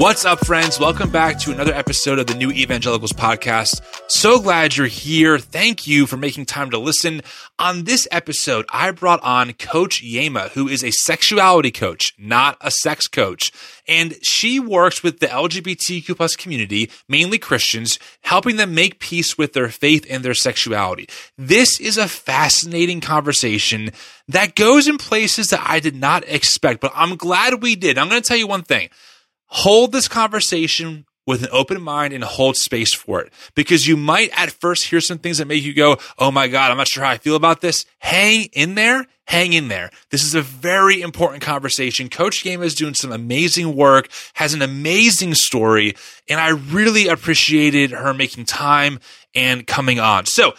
What's up, friends? Welcome back to another episode of the New Evangelicals podcast. So glad you're here. Thank you for making time to listen. On this episode, I brought on Coach Yeamah, who is a sexuality coach, not a sex coach. And she works with the LGBTQ plus community, mainly Christians, helping them make peace with their faith and their sexuality. This is a fascinating conversation that goes in places that I did not expect, but I'm glad we did. I'm going to tell you one thing hold this conversation with an open mind and hold space for it because you might at first hear some things that make you go, Oh my God, I'm not sure how I feel about this. Hang in there. Hang in there. This is a very important conversation. Coach Yeamah is doing some amazing work, has an amazing story, and I really appreciated her making time and coming on. So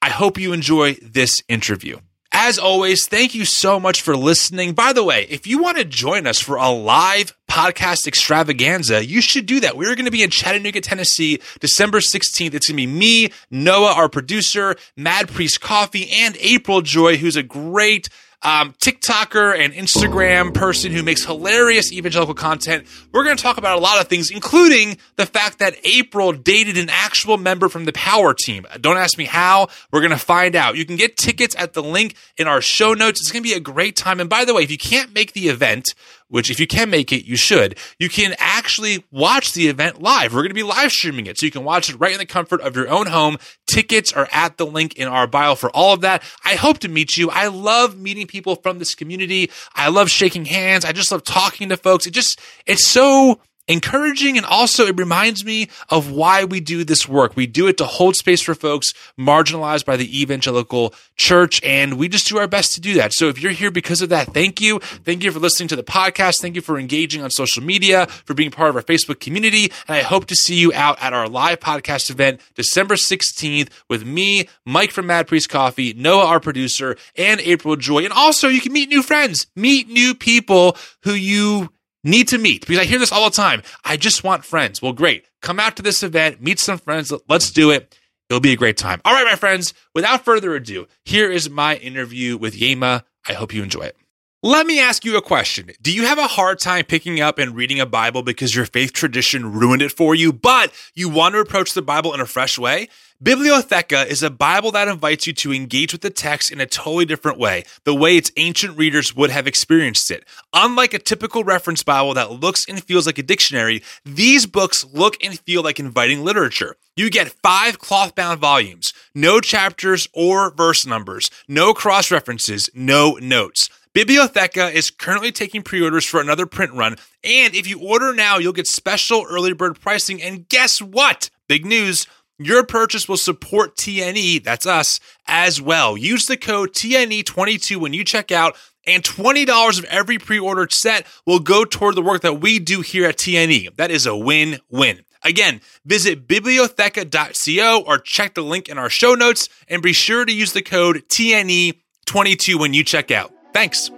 I hope you enjoy this interview. As always, thank you so much for listening. By the way, if you want to join us for a live podcast extravaganza, you should do that. We're going to be in Chattanooga, Tennessee, December 16th. It's going to be me, Noah, our producer, Mad Priest Coffee, and April Joy, who's a great um, TikToker and Instagram person who makes hilarious evangelical content. We're going to talk about a lot of things, including the fact that April dated an actual member from the Power team. Don't ask me how. We're going to find out. You can get tickets at the link in our show notes. It's going to be a great time. And by the way, if you can't make the event, which if you can make it, you should. You can actually watch the event live. We're going to be live streaming it so you can watch it right in the comfort of your own home. Tickets are at the link in our bio for all of that. I hope to meet you. I love meeting people from this community. I love shaking hands. I just love talking to folks. It just, it's so encouraging and also it reminds me of why we do this work. We do it to hold space for folks marginalized by the evangelical church and we just do our best to do that. So if you're here because of that, thank you. Thank you for listening to the podcast. Thank you for engaging on social media, for being part of our Facebook community. And I hope to see you out at our live podcast event December 16th with me, Mike from Mad Priest Coffee, Noah, our producer, and April Joy. And also you can meet new friends, meet new people who you need to meet because I hear this all the time. I just want friends. Well, great. Come out to this event, meet some friends. Let's do it. It'll be a great time. All right, my friends, without further ado, here is my interview with Yeamah. I hope you enjoy it. Let me ask you a question. Do you have a hard time picking up and reading a Bible because your faith tradition ruined it for you, but you want to approach the Bible in a fresh way? Bibliotheca is a Bible that invites you to engage with the text in a totally different way, the way its ancient readers would have experienced it. Unlike a typical reference Bible that looks and feels like a dictionary, these books look and feel like inviting literature. You get five cloth bound volumes, no chapters or verse numbers, no cross references, no notes. Bibliotheca is currently taking pre orders for another print run, and if you order now, you'll get special early bird pricing. And guess what? Big news your purchase will support TNE, that's us, as well. Use the code TNE22 when you check out, and $20 of every pre ordered set will go toward the work that we do here at TNE. That is a win win. Again, visit bibliotheca.co or check the link in our show notes and be sure to use the code TNE22 when you check out. Thanks.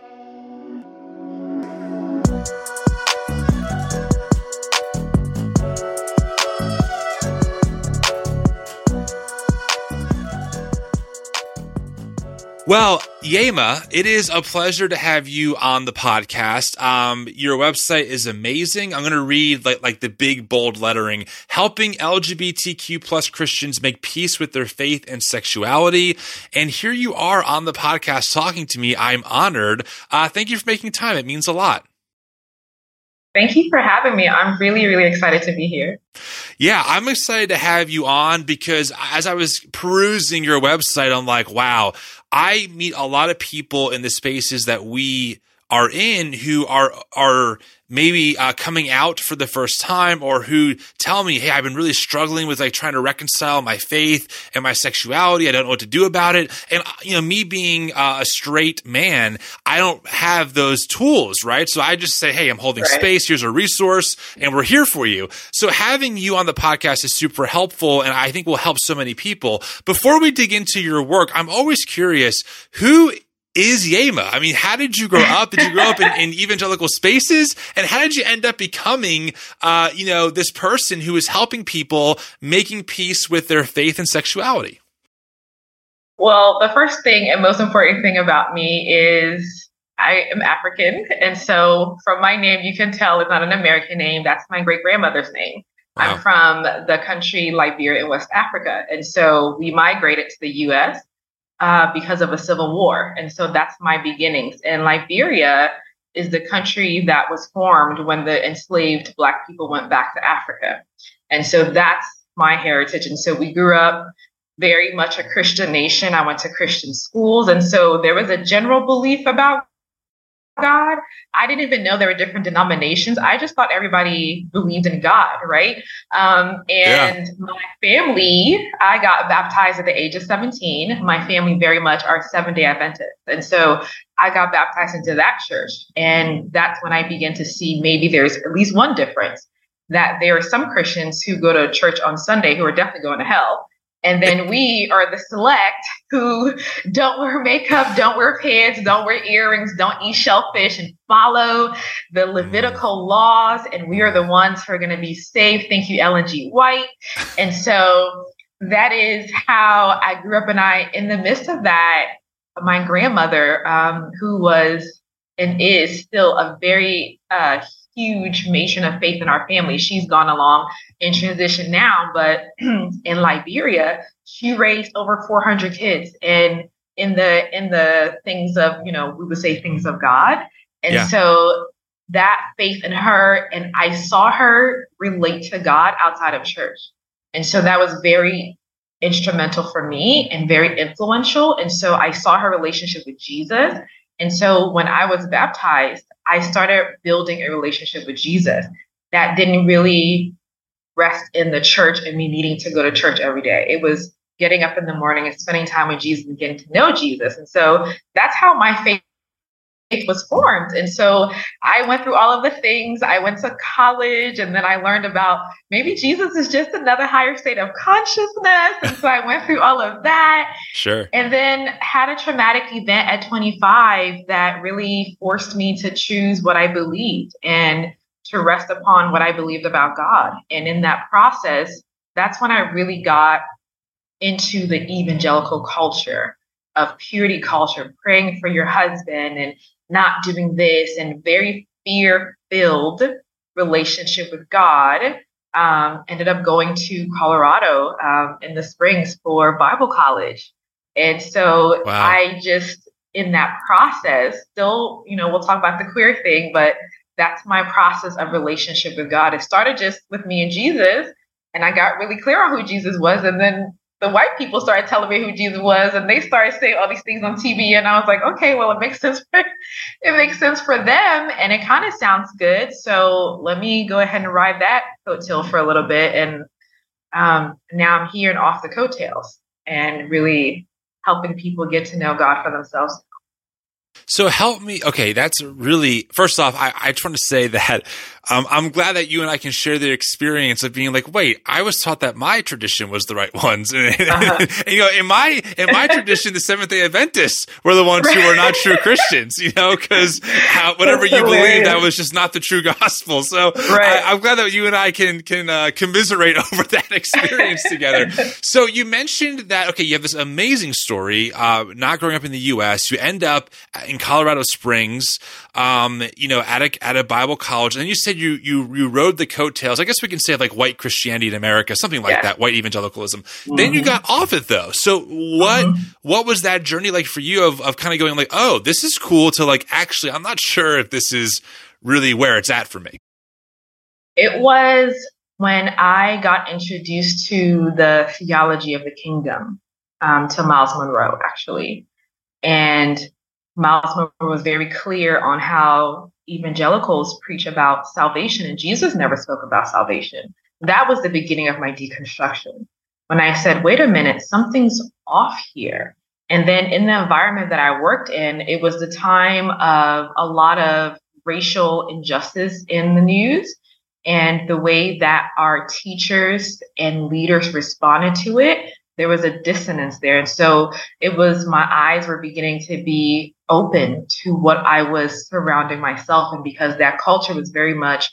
Well, Yeamah, it is a pleasure to have you on the podcast. Um, your website is amazing. I'm going to read like, like the big bold lettering, helping LGBTQ plus Christians make peace with their faith and sexuality. And here you are on the podcast talking to me. I'm honored. Uh, thank you for making time. It means a lot. Thank you for having me. I'm really, really excited to be here. Yeah, I'm excited to have you on because as I was perusing your website, I'm like, wow, I meet a lot of people in the spaces that we are in who are are maybe uh, coming out for the first time or who tell me, Hey, I've been really struggling with like trying to reconcile my faith and my sexuality. I don't know what to do about it. And, uh, you know, me being uh, a straight man, I don't have those tools, right? So I just say, Hey, I'm holding right. space. Here's a resource and we're here for you. So having you on the podcast is super helpful and I think will help so many people. Before we dig into your work, I'm always curious who is Yeamah? I mean, how did you grow up? Did you grow up in, in evangelical spaces? And how did you end up becoming, uh, you know, this person who is helping people making peace with their faith and sexuality? Well, the first thing and most important thing about me is I am African. And so from my name, you can tell it's not an American name. That's my great grandmother's name. Wow. I'm from the country Liberia in West Africa. And so we migrated to the US uh, because of a civil war. And so that's my beginnings. And Liberia is the country that was formed when the enslaved Black people went back to Africa. And so that's my heritage. And so we grew up very much a Christian nation. I went to Christian schools. And so there was a general belief about God. I didn't even know there were different denominations. I just thought everybody believed in God, right? Um, and yeah. my family, I got baptized at the age of 17. My family very much are seven day Adventists. And so I got baptized into that church. And that's when I began to see maybe there's at least one difference that there are some Christians who go to church on Sunday who are definitely going to hell. And then we are the select who don't wear makeup, don't wear pants, don't wear earrings, don't eat shellfish, and follow the Levitical laws. And we are the ones who are going to be saved. Thank you, Ellen G. White. And so that is how I grew up. And I, in the midst of that, my grandmother, um, who was and is still a very uh, huge nation of faith in our family. She's gone along in transition now, but in Liberia, she raised over 400 kids and in the in the things of, you know, we would say things of God. And yeah. so that faith in her and I saw her relate to God outside of church. And so that was very instrumental for me and very influential. And so I saw her relationship with Jesus. And so when I was baptized, I started building a relationship with Jesus that didn't really rest in the church and me needing to go to church every day. It was getting up in the morning and spending time with Jesus and getting to know Jesus. And so that's how my faith was formed. And so I went through all of the things. I went to college and then I learned about maybe Jesus is just another higher state of consciousness. And so I went through all of that. Sure. And then had a traumatic event at 25 that really forced me to choose what I believed and to rest upon what I believed about God. And in that process, that's when I really got into the evangelical culture of purity culture, praying for your husband and not doing this and very fear filled relationship with God. Um, ended up going to Colorado um, in the springs for Bible college. And so wow. I just, in that process, still, you know, we'll talk about the queer thing, but that's my process of relationship with God. It started just with me and Jesus, and I got really clear on who Jesus was. And then the white people started telling me who Jesus was, and they started saying all these things on TV, and I was like, okay, well, it makes sense. For, it makes sense for them, and it kind of sounds good. So let me go ahead and ride that coattail for a little bit, and um, now I'm here and off the coattails, and really helping people get to know God for themselves so help me. Okay, that's really. First off, I, I just want to say that um, I'm glad that you and I can share the experience of being like, wait, I was taught that my tradition was the right ones, and, uh-huh. and you know, in my in my tradition, the Seventh Day Adventists were the ones who were not true Christians. You know, because whatever you believe, that was just not the true gospel. So right. I, am glad that you and I can can uh, commiserate over that experience together. So you mentioned that okay, you have this amazing story, uh, not growing up in the U.S. You end up in Colorado Springs, um, you know, at a at a Bible college, and then you said you you you rode the coattails. I guess we can say like white Christianity in America, something like yeah. that, white evangelicalism. Mm-hmm. Then you got off it though. So what mm-hmm. what was that journey like for you of of kind of going like, oh, this is cool to like actually, I'm not sure if this is really where it's at for me. It was when I got introduced to the theology of the kingdom um, to Myles Munroe, actually. And Myles Munroe was very clear on how evangelicals preach about salvation, and Jesus never spoke about salvation. That was the beginning of my deconstruction. When I said, wait a minute, something's off here. And then in the environment that I worked in, it was the time of a lot of racial injustice in the news. And the way that our teachers and leaders responded to it, there was a dissonance there. And so it was my eyes were beginning to be open to what I was surrounding myself. And because that culture was very much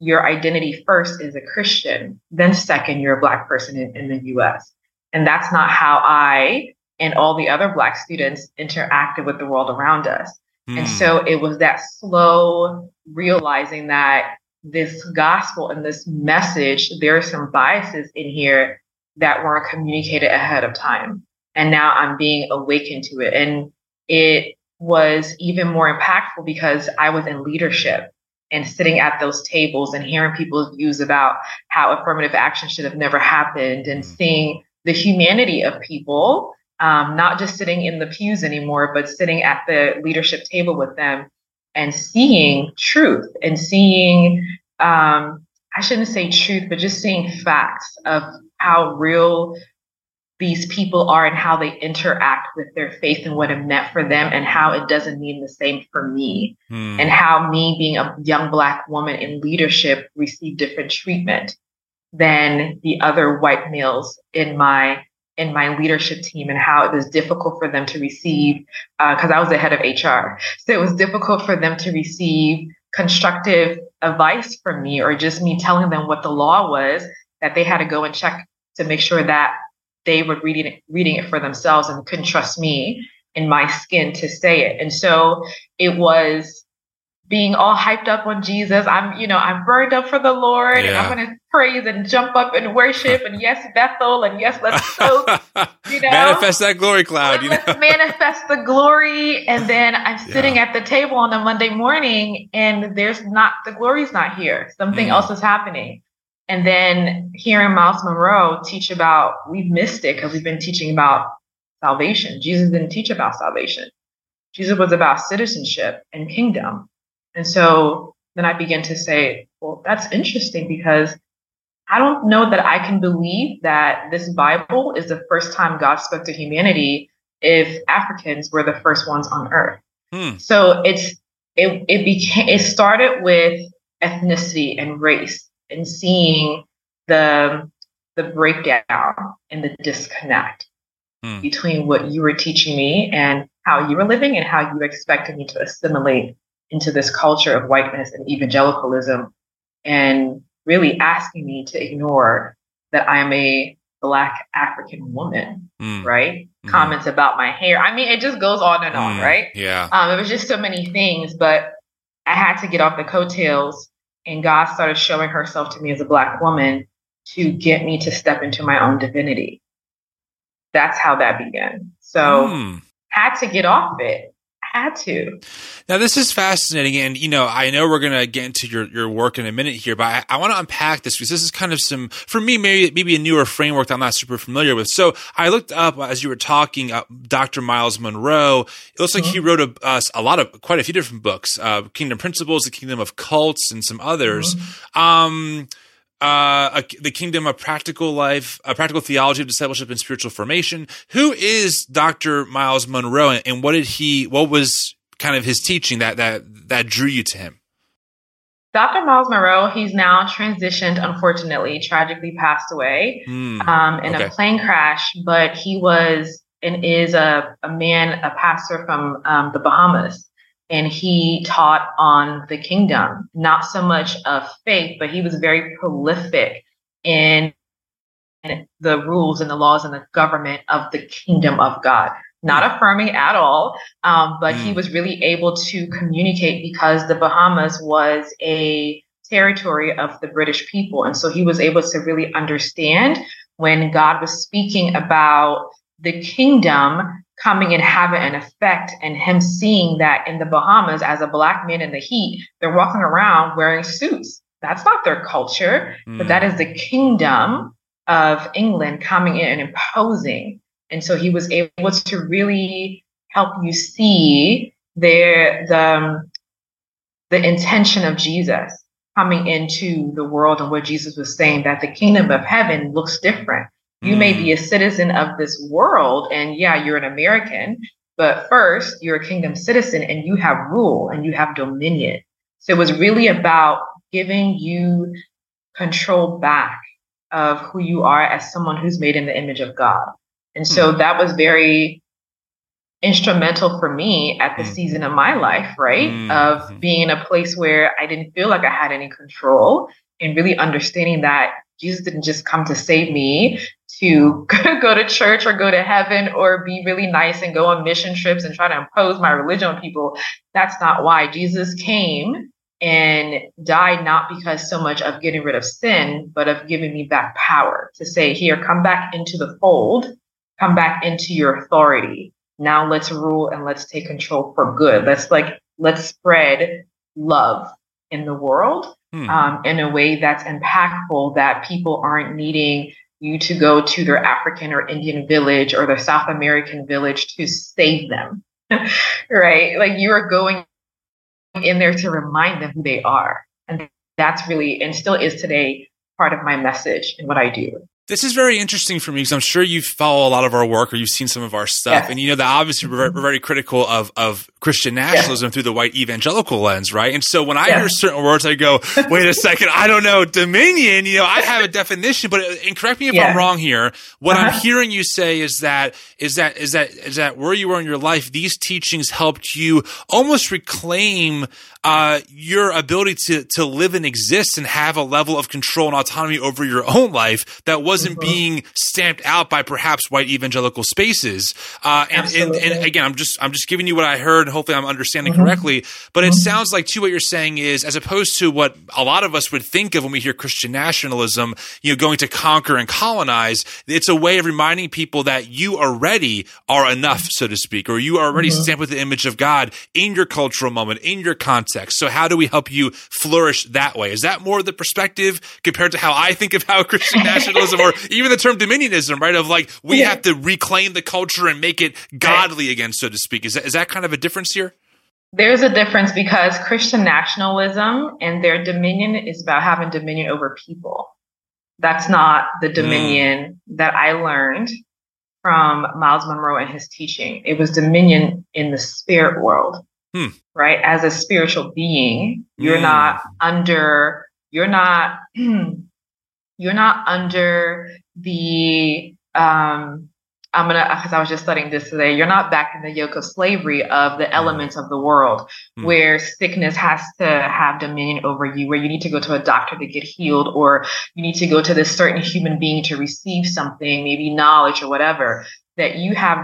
your identity first is a Christian, then second, you're a Black person in, in the US. And that's not how I and all the other Black students interacted with the world around us. Mm. And hmm. so it was that slow realizing that this gospel and this message, there are some biases in here that weren't communicated ahead of time. And now I'm being awakened to it. And it was even more impactful because I was in leadership and sitting at those tables and hearing people's views about how affirmative action should have never happened and mm. seeing the humanity of people, um, not just sitting in the pews anymore, but sitting at the leadership table with them and seeing truth and seeing, um, I shouldn't say truth, but just seeing facts of how real these people are and how they interact with their faith and what it meant for them and how it doesn't mean the same for me mm. and how me being a young black woman in leadership received different treatment than the other white males in my in my leadership team and how it was difficult for them to receive because uh, I was the head of HR. So it was difficult for them to receive constructive advice from me or just me telling them what the law was that they had to go and check to make sure that they were reading it, reading it for themselves and couldn't trust me in my skin to say it. And so it was being all hyped up on Jesus. I'm, you know, I'm burned up for the Lord yeah. and I'm going to praise and jump up and worship and yes, Bethel and yes, let's go, you know, manifest that glory cloud, you know, manifest the glory. And then I'm sitting yeah. at the table on a Monday morning and there's not, the glory's not here. Something mm. else is happening. And then hearing Myles Munroe teach about, we've missed it because we've been teaching about salvation. Jesus didn't teach about salvation. Jesus was about citizenship and kingdom. And so then I began to say, well, that's interesting because I don't know that I can believe that this Bible is the first time God spoke to humanity if Africans were the first ones on earth. Hmm. So it's it it became it started with ethnicity and race and seeing the the breakdown and the disconnect hmm. between what you were teaching me and how you were living and how you expected me to assimilate into this culture of whiteness and evangelicalism and really asking me to ignore that I am a black African woman, mm. right? Mm. Comments about my hair. I mean, it just goes on and on, mm. right? Yeah. Um, it was just so many things, but I had to get off the coattails and God started showing herself to me as a black woman to get me to step into my own divinity. That's how that began. So hmm. had to get off it had to. Now, this is fascinating. And, you know, I know we're going to get into your, your work in a minute here, but I, I want to unpack this because this is kind of some, for me, maybe, maybe a newer framework that I'm not super familiar with. So I looked up as you were talking, uh, Dr. Myles Munroe. It looks like he wrote a, uh, a lot of, quite a few different books, uh, Kingdom Principles, The Kingdom of Cults, and some others. Mm-hmm. Um, uh, a, the kingdom of practical life, a practical theology of discipleship and spiritual formation. Who is Dr. Myles Munroe and what did he? What was kind of his teaching that that that drew you to him? Dr. Myles Munroe, he's now transitioned, unfortunately, tragically passed away mm, um, in okay. a plane crash, but he was and is a, a man, a pastor from um, the Bahamas and he taught on the kingdom, not so much of faith, but he was very prolific in, the rules and the laws and the government of the kingdom of God. Not hmm. affirming at all, um, but mm. he hmm. was really able to communicate because the Bahamas was a territory of the British people. And so he was able to really understand when God was speaking about the kingdom coming and having an effect and him seeing that in the Bahamas as a black man in the heat, they're walking around wearing suits. That's not their culture, mm. but that is the kingdom of England coming in and imposing. And so he was able to really help you see their the um, the intention of Jesus coming into the world and what Jesus was saying that the kingdom of heaven looks different you mm. may be a mm. citizen of this world, and yeah, you're an American, but first, you're a kingdom citizen and you have rule and you have dominion. So it was really about giving you control back of who you are as someone who's made in the image of God. And so mm. that was very instrumental for me at the mm. season of my life, right? Mm. Of mm-hmm. being in a place where I didn't feel like I had any control and really understanding that Jesus didn't just come to save me to go to church or go to heaven or be really nice and go on mission trips and try to impose my religion on people. That's not why Jesus came and died not because so much of getting rid of sin, but of giving me back power to say, here, come back into the fold, come back into your authority. Now let's rule and let's take control for good. Let's like, let's spread love in the world hmm. um, in a way that's impactful that people aren't needing you to go to their African or Indian village or their South American village to save them. right? Like you are going in there to remind them who they are. And that's really, and still is today, part of my message and what I do. This is very interesting for me because I'm sure you follow a lot of our work or you've seen some of our stuff, yes. and you know that obviously we're, we're, very critical of of Christian nationalism yes. through the white evangelical lens, right? And so when I yes. hear certain words, I go, "Wait a second, I don't know dominion." You know, I have a definition, but and correct me if I'm wrong here. What uh-huh. I'm hearing you say is that is that is that is that where you were in your life, these teachings helped you almost reclaim uh, your ability to to live and exist and have a level of control and autonomy over your own life that wasn't mm-hmm. being stamped out by perhaps white evangelical spaces. Uh, and, and, and again, I'm just I'm just giving you what I heard. Hopefully, I'm understanding mm-hmm. correctly. But mm-hmm. it sounds like too what you're saying is as opposed to what a lot of us would think of when we hear Christian nationalism, you know, going to conquer and colonize. It's a way of reminding people that you already are enough, so to speak, or you are already mm-hmm. stamped with the image of God in your cultural moment, in your context. So how do we help you flourish that way? Is that more the perspective compared to how I think of how Christian nationalism or even the term dominionism, right? Of like, we yeah. have to reclaim the culture and make it godly again, so to speak. Is that, is that kind of a difference here? There's a difference because Christian nationalism and their dominion is about having dominion over people. That's not the dominion mm. that I learned from Myles Munroe and his teaching. It was dominion in the spirit world. Hmm. Right? As a spiritual being, you're mm. not under, you're not, you're not under the, um, I'm gonna, because I was just studying this today, you're not back in the yoke of slavery of the hmm. elements of the world mm. where sickness has to have dominion over you, where you need to go to a doctor to get healed, or you need to go to this certain human being to receive something, maybe knowledge or whatever, that you have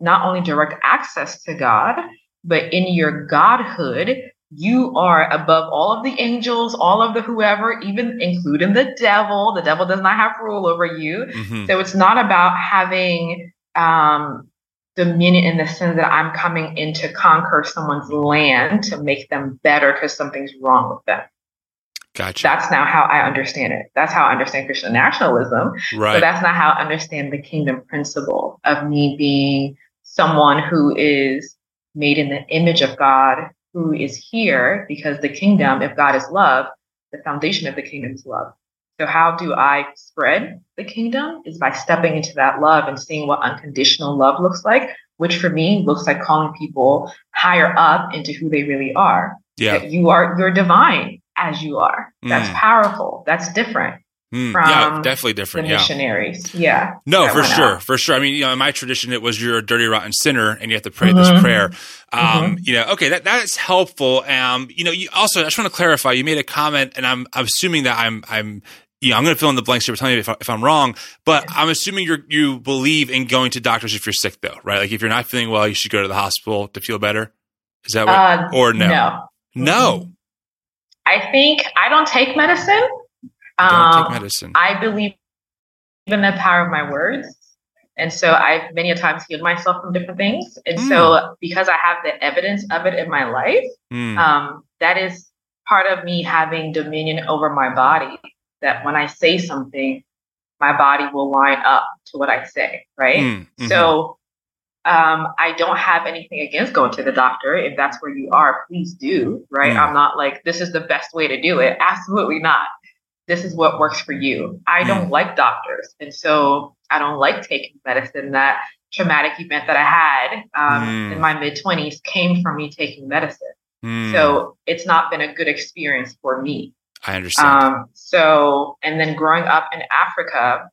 not only direct access to God, but in your godhood, you are above all of the angels, all of the whoever, even including the devil. The devil does not have rule over you. Mm-hmm. So it's not about having um, dominion in the sense that I'm coming in to conquer someone's land to make them better because something's wrong with them. Gotcha. That's now how I understand it. That's how I understand Christian nationalism. Right. But that's not how I understand the kingdom principle of me being someone who is made in the image of God who is here because the kingdom, if God is love, the foundation of the kingdom is love. So, how do I spread the kingdom? Is by stepping into that love and seeing what unconditional love looks like, which for me looks like calling people higher up into who they really are. Yeah. That you are, you're divine as you are. That's mm. powerful. That's different. Mm, yeah, definitely different. The missionaries, yeah. No, for sure, out. for sure. I mean, you know, in my tradition, it was you're a dirty, rotten sinner, and you have to pray mm-hmm. this prayer. Um, mm-hmm. You know, okay, that that's helpful. Um, you know, you also, I just want to clarify. You made a comment, and I'm, I'm assuming that I'm, I'm, you know, I'm going to fill in the blanks here. Tell me if, I, if I'm wrong, but I'm assuming you you believe in going to doctors if you're sick, though, right? Like if you're not feeling well, you should go to the hospital to feel better. Is that what? Uh, or no? No. No. I think I don't take medicine. Don't um, take medicine. I believe in the power of my words. And so I've many a times healed myself from different things. And mm. so because I have the evidence of it in my life, mm. um, that is part of me having dominion over my body. That when I say something, my body will line up to what I say, right? Mm. Mm-hmm. So um, I don't have anything against going to the doctor. If that's where you are, please do, right? Mm. I'm not like, this is the best way to do it. Absolutely not this is what works for you. I don't mm. like doctors. And so I don't like taking medicine. That traumatic event that I had um, mm. in my mid 20s came from me taking medicine. Mm. So it's not been a good experience for me. I understand. Um, so, and then growing up in Africa,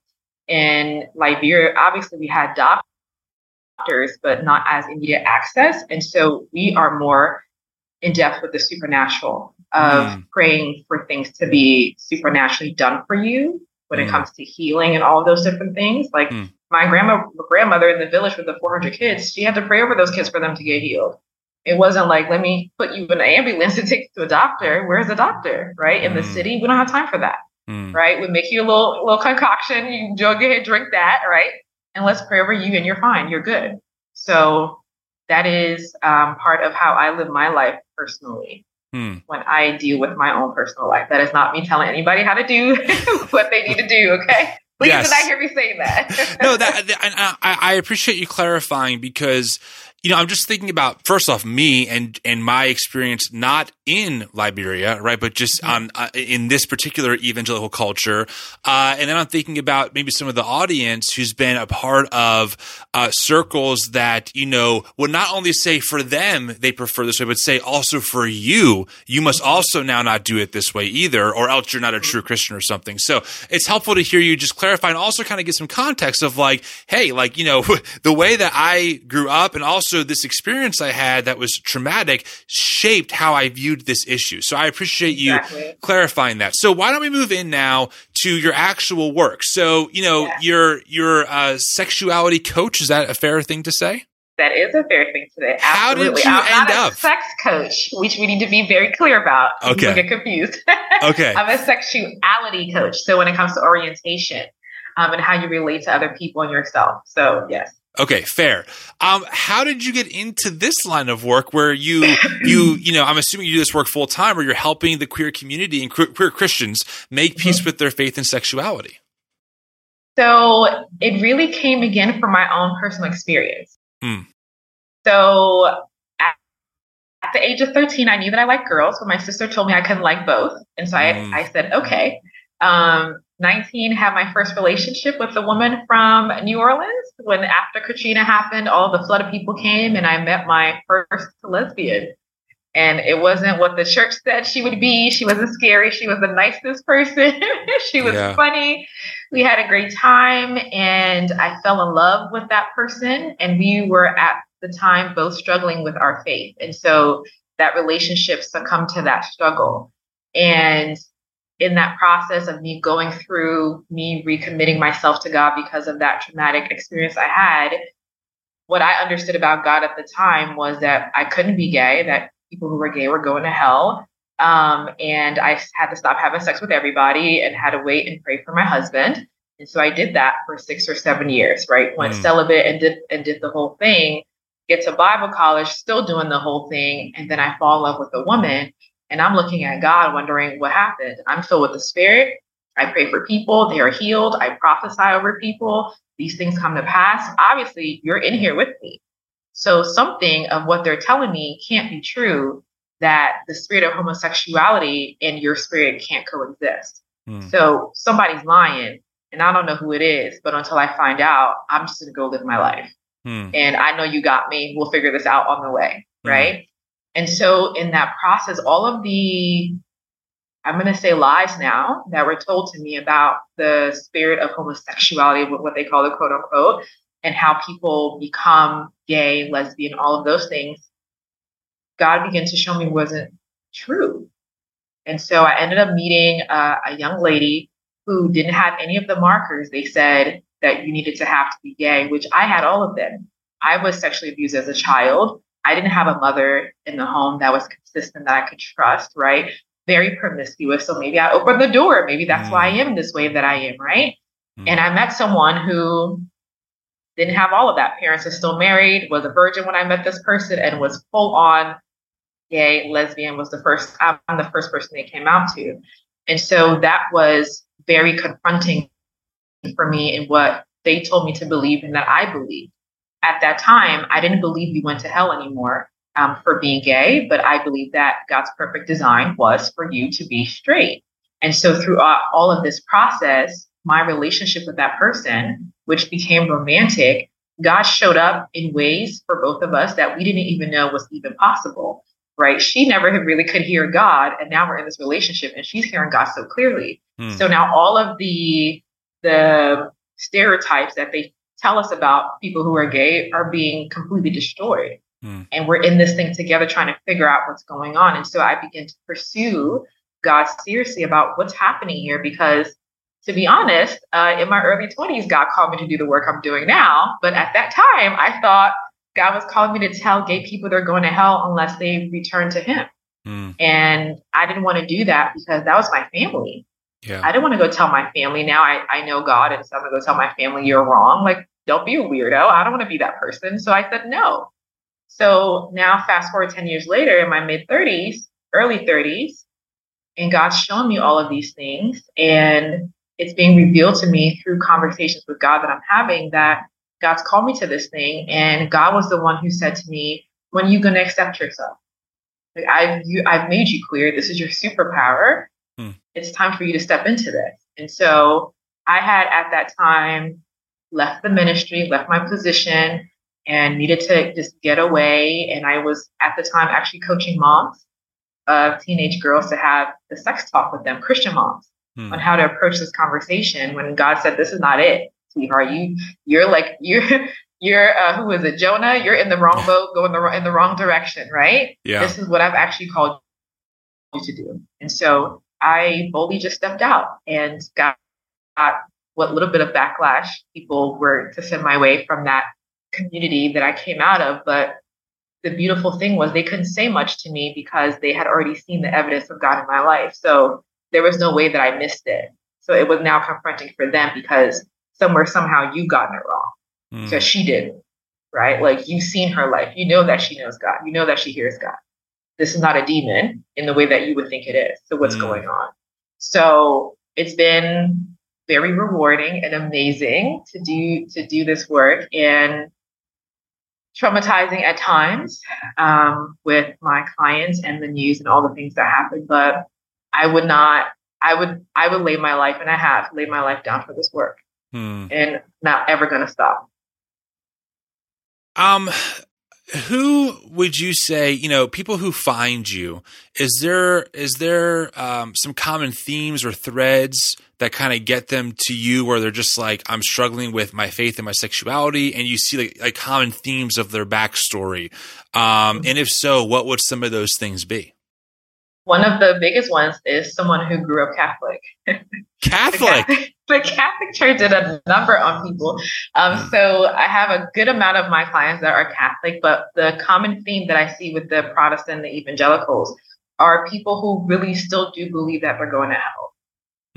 in Liberia, obviously we had doctors, but not as immediate access. And so we are more in depth with the supernatural of mm. praying for things to be supernaturally done for you when mm. it comes to healing and all those different things. Like mm. my grandma, grandmother in the village with the 400 kids, she had to pray over those kids for them to get healed. It wasn't like, let me put you in an ambulance and take you to a doctor. Where's the doctor? Right? In the city, we don't have time for that. Mm. Right? We make you a little little concoction. You go ahead, drink that, right? And let's pray over you and you're fine. You're good. So that is um, part of how I live my life personally. Hmm. When I deal with my own personal life, that is not me telling anybody how to do what they need to do. Okay, please yes. do not hear me saying that. no, that, that I, I appreciate you clarifying because you know, I'm just thinking about first off me and and my experience not in Liberia, right, but just mm-hmm. on uh, in this particular evangelical culture, uh, and then I'm thinking about maybe some of the audience who's been a part of uh, circles that you know would not only say for them they prefer this way, but say also for you, you must also now not do it this way either, or else you're not a true Christian or something. So it's helpful to hear you just clarify and also kind of get some context of like, hey, like you know the way that I grew up, and also also this experience I had that was traumatic shaped how I viewed this issue. So I appreciate you exactly. clarifying that. So why don't we move in now to your actual work? So, you know, yeah. your your uh, sexuality coach is that a fair thing to say? That is a fair thing to say. How did you I'm end up? sex coach, which we need to be very clear about. Okay. get confused. okay. I'm a sexuality coach. So when it comes to orientation um, and how you relate to other people and yourself. So yes. Okay, fair. Um, how did you get into this line of work where you, you, you know, I'm assuming you do this work full time where you're helping the queer community and queer Christians make mm-hmm. peace with their faith and sexuality? So it really came again from my own personal experience. Mm. So at, at, the age of 13, I knew that I liked girls, but my sister told me I couldn't like both. And so mm. I, I said, okay. Um, 19 had my first relationship with a woman from New Orleans when after Katrina happened, all the flood of people came and I met my first lesbian. And it wasn't what the church said she would be. She wasn't scary. She was the nicest person. she was yeah. funny. We had a great time and I fell in love with that person. And we were at the time both struggling with our faith. And so that relationship succumbed to that struggle. And in that process of me going through me recommitting myself to God because of that traumatic experience I had, what I understood about God at the time was that I couldn't be gay, that people who were gay were going to hell. Um, and I had to stop having sex with everybody and had to wait and pray for my husband. And so I did that for six or seven years, right? Went mm. celibate and did and did the whole thing. Get to Bible college, still doing the whole thing, and then I fall in love with a woman and I'm looking at God wondering what happened. I'm filled with the Spirit. I pray for people, they are healed. I prophesy over people. These things come to pass. Obviously, you're in here with me. So, something of what they're telling me can't be true that the spirit of homosexuality and your spirit can't coexist. Mm. So, somebody's lying, and I don't know who it is, but until I find out, I'm just going to go live my life. Mm. And I know you got me. We'll figure this out on the way. Mm. Right. And so in that process, all of the, I'm going to say lies now that were told to me about the spirit of homosexuality, what they call the quote unquote, and how people become gay, lesbian, all of those things, God began to show me wasn't true. And so I ended up meeting a young lady who didn't have any of the markers. They said that you needed to have to be gay, which I had all of them. I was sexually abused as a child. I didn't have a mother in the home that was consistent that I could trust, right? Very promiscuous. So maybe I opened the door. Maybe that's mm. why I mm. am this way that I am, right? Mm. And I met someone who didn't have all of that. Parents are still married, was a virgin when I met this person, and was full on gay, lesbian, was the first, I'm the first person they came out to. And so that was very confronting for me in what they told me to believe and that I believed at that time, I didn't believe we went to hell anymore um, for being gay, but I believe that God's perfect design was for you to be straight. And so, throughout all of this process, my relationship with that person, which became romantic, God showed up in ways for both of us that we didn't even know was even possible. Right? She never really could hear God, and now we're in this relationship, and she's hearing God so clearly. Hmm. So now all of the the stereotypes that they tell us about people who are gay are being completely destroyed. Mm. And we're in this thing together trying to figure out what's going on. And so I begin to pursue God seriously about what's happening here because to be honest, uh, in my early 20s, God called me to do the work I'm doing now. But at that time, I thought God was calling me to tell gay people they're going to hell unless they return to Him. Mm. And I didn't want to do that because that was my family. Yeah. I don't want to go tell my family now I, I know God and so I'm to go tell my family you're wrong. Like, don't be a weirdo. I don't want to be that person. So I said no. So now, fast forward 10 years later, in my mid 30s, early 30s, and God's shown me all of these things. And it's being revealed to me through conversations with God that I'm having that God's called me to this thing. And God was the one who said to me, When are you going to accept yourself? Like, I've, you, I've made you queer. This is your superpower. Hmm. It's time for you to step into this. And so I had at that time left the ministry, left my position, and needed to just get away. And I was at the time actually coaching moms of teenage girls to have the sex talk with them, Christian moms, hmm. on how to approach this conversation. When God said, "This is not it, sweetheart. You, you're like you're." You're uh, who is it, Jonah? You're in the wrong boat, going the in the wrong direction, right? Yeah. This is what I've actually called you to do, and so I boldly just stepped out and got, got what little bit of backlash people were to send my way from that community that I came out of. But the beautiful thing was they couldn't say much to me because they had already seen the evidence of God in my life. So there was no way that I missed it. So it was now confronting for them because somewhere, somehow you've gotten it wrong mm. because she didn't, right? Like you've seen her life. You know that she knows God. You know that she hears God. This is not a demon in the way that you would think it is. So what's mm. going on? So it's been very rewarding and amazing to do to do this work and traumatizing at times um, with my clients and the news and all the things that happen. But I would not. I would. I would lay my life, and I have laid my life down for this work, hmm. and not ever going to stop. Um, who would you say you know people who find you is there is there um, some common themes or threads that kind of get them to you where they're just like i'm struggling with my faith and my sexuality and you see like, like common themes of their backstory? Um, and if so what would some of those things be one of the biggest ones is someone who grew up Catholic. Catholic. the, Catholic the Catholic Church did a number on people. Um, hmm. so I have a good amount of my clients that are Catholic, but the common theme that I see with the Protestant, the evangelicals, are people who really still do believe that they're going to hell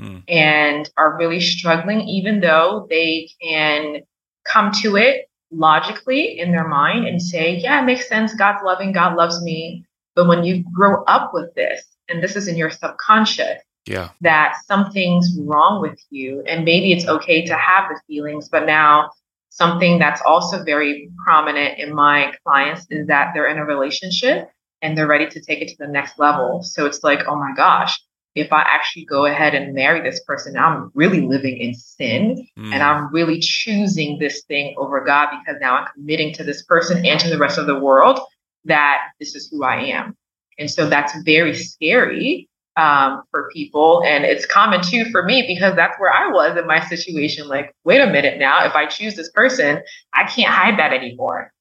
mm. and are really struggling, even though they can come to it logically in their mind and say, yeah, it makes sense. God's loving. God loves me. But when you grow up with this, and this is in your subconscious, yeah, that something's wrong with you, and maybe it's okay to have the feelings, but now something that's also very prominent in my clients is that they're in a relationship and they're ready to take it to the next level. So it's like, oh my gosh, if I actually go ahead and marry this person, I'm really living in sin mm. and I'm really choosing this thing over God because now I'm committing to this person and to the rest of the world that this is who I am. And so that's very scary um, for people. And it's common too for me because that's where I was in my situation. Like, wait a minute now, if I choose this person, I can't hide that anymore.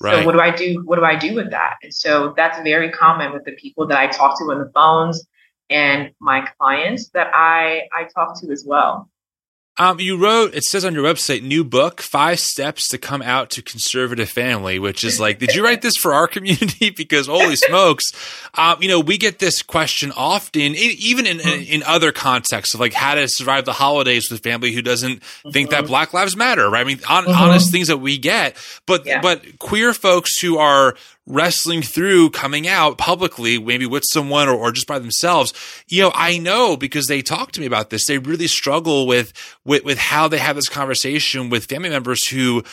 Right. So what do I do? What do I do with that? And so that's very common with the people that I talk to on the phones and my clients that I I talk to as well. Um, you wrote, it says on your website, new book, Five Steps to Come Out to Conservative Family, which is like, did you write this for our community? because holy smokes, um, you know, we get this question often, even in, in, in, other contexts of like how to survive the holidays with family who doesn't think that mm-hmm. Black Lives Matter, right? I mean, on, mm-hmm. honest things that we get, but, yeah. but queer folks who are wrestling through coming out publicly, maybe with someone or, or, just by themselves. You know, I know because they talk to me about this. They really struggle with, with, with how they have this conversation with family members who,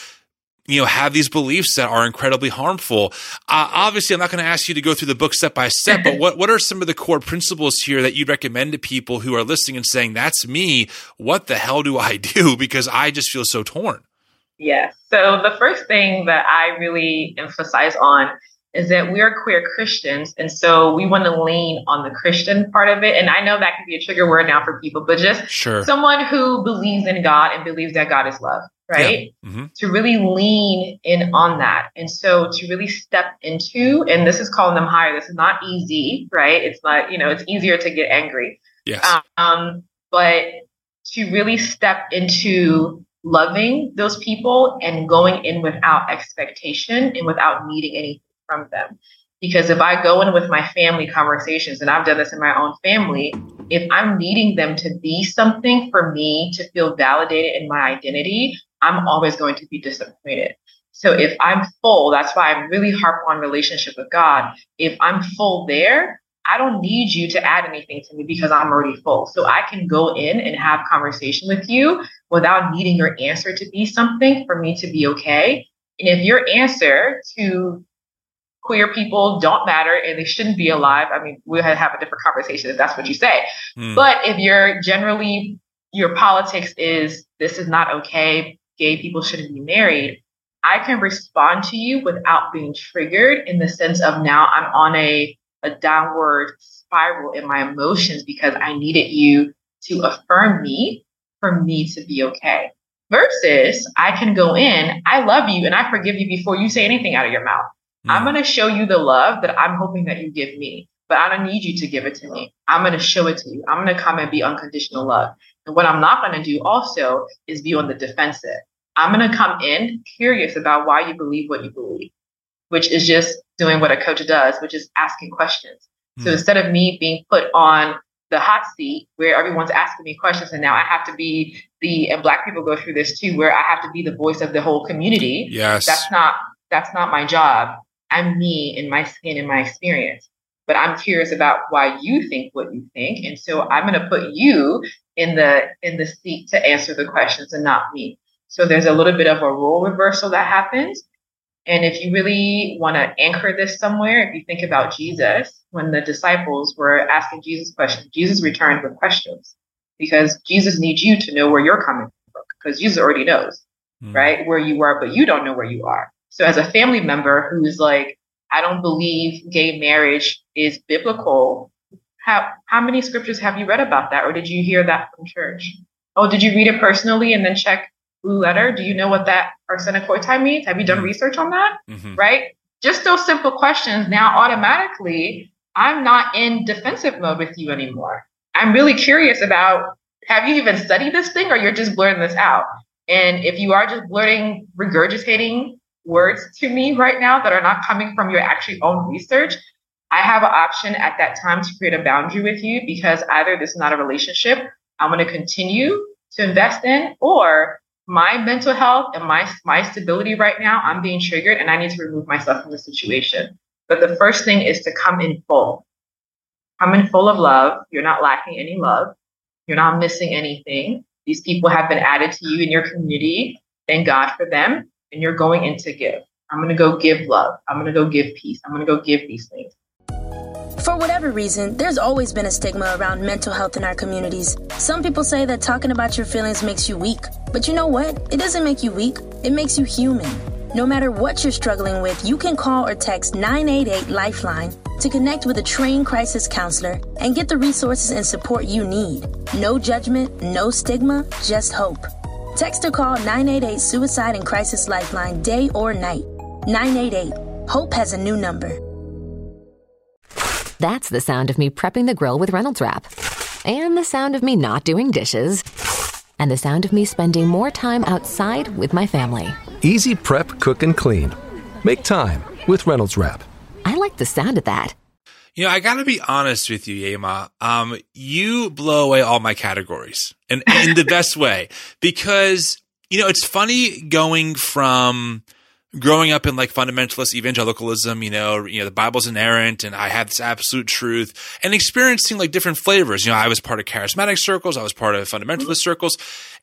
you know, have these beliefs that are incredibly harmful. Uh, obviously, I'm not going to ask you to go through the book step by step, but what, what are some of the core principles here that you'd recommend to people who are listening and saying, that's me. What the hell do I do? Because I just feel so torn. Yes. So the first thing that I really emphasize on is that we're queer Christians. And so we want to lean on the Christian part of it. And I know that can be a trigger word now for people, but just sure. someone who believes in God and believes that God is love, right? Yeah. Mm-hmm. To really lean in on that. And so to really step into, and this is calling them higher. This is not easy, right? It's not, you know, it's easier to get angry. Yes. Um, but to really step into loving those people and going in without expectation and without needing anything from them. Because if I go in with my family conversations, and I've done this in my own family, if I'm needing them to be something for me to feel validated in my identity, I'm always going to be disappointed. So if I'm full, that's why I'm really harp on relationship with God. If I'm full there, I don't need you to add anything to me because I'm already full. So I can go in and have conversation with you without needing your answer to be something for me to be okay. And if your answer to queer people don't matter and they shouldn't be alive, I mean, we'll have a different conversation if that's what you say. Mm. But if you're generally, your politics is this is not okay, gay people shouldn't be married, I can respond to you without being triggered in the sense of now I'm on a, a downward spiral in my emotions because I needed you to affirm me for me to be okay. Versus I can go in, I love you and I forgive you before you say anything out of your mouth. Mm. I'm going to show you the love that I'm hoping that you give me, but I don't need you to give it to me. I'm going to show it to you. I'm going to come and be unconditional love. And what I'm not going to do also is be on the defensive. I'm going to come in curious about why you believe what you believe, which is just doing what a coach does, which is asking questions. Mm. So hmm. instead of me being put on the hot seat where everyone's asking me questions and now I have to be the and black people go through this too where I have to be the voice of the whole community. Yes. That's not that's not my job. I'm me in my skin and my experience. But I'm curious about why you think what you think. And so I'm gonna put you in the in the seat to answer the questions and not me. So there's a little bit of a role reversal that happens. And if you really want to anchor this somewhere, if you think about Jesus, when the disciples were asking Jesus questions, Jesus returned with questions because Jesus needs you to know where you're coming from because Jesus already knows, mm. right, where you are, but you don't know where you are. So as a family member who's like, I don't believe gay marriage is biblical, how, how many scriptures have you read about that? Or did you hear that from church? Oh, did you read it personally and then check blue letter. Do you know what that arsenic time means? Have you done mm-hmm. research on that? Mm-hmm. Right? Just those simple questions. Now, automatically, I'm not in defensive mode with you anymore. I'm really curious about have you even studied this thing or you're just blurting this out? And if you are just blurting, regurgitating words to me right now that are not coming from your actually own research, I have an option at that time to create a boundary with you because either this is not a relationship I'm going to continue to invest in, or my mental health and my my stability right now, I'm being triggered and I need to remove myself from the situation. But the first thing is to come in full. Come in full of love. You're not lacking any love. You're not missing anything. These people have been added to you in your community. Thank God for them. And you're going in to give. I'm going to go give love. I'm going to go give peace. I'm going to go give these things. For whatever reason, there's always been a stigma around mental health in our communities. Some people say that talking about your feelings makes you weak. But you know what? It doesn't make you weak, it makes you human. No matter what you're struggling with, you can call or text 988 Lifeline to connect with a trained crisis counselor and get the resources and support you need. No judgment, no stigma, just hope. Text or call 988 Suicide and Crisis Lifeline day or night. 988. Hope has a new number. That's the sound of me prepping the grill with Reynolds Wrap. And the sound of me not doing dishes. And the sound of me spending more time outside with my family. Easy prep, cook, and clean. Make time with Reynolds Wrap. I like the sound of that. You know, I gotta be honest with you, Yeamah. Um, you blow away all my categories and in the best way because, you know, it's funny going from growing up in like fundamentalist evangelicalism, you know, you know, the Bible's inerrant and I have this absolute truth and experiencing like different flavors. You know, I was part of charismatic circles. I was part of fundamentalist circles,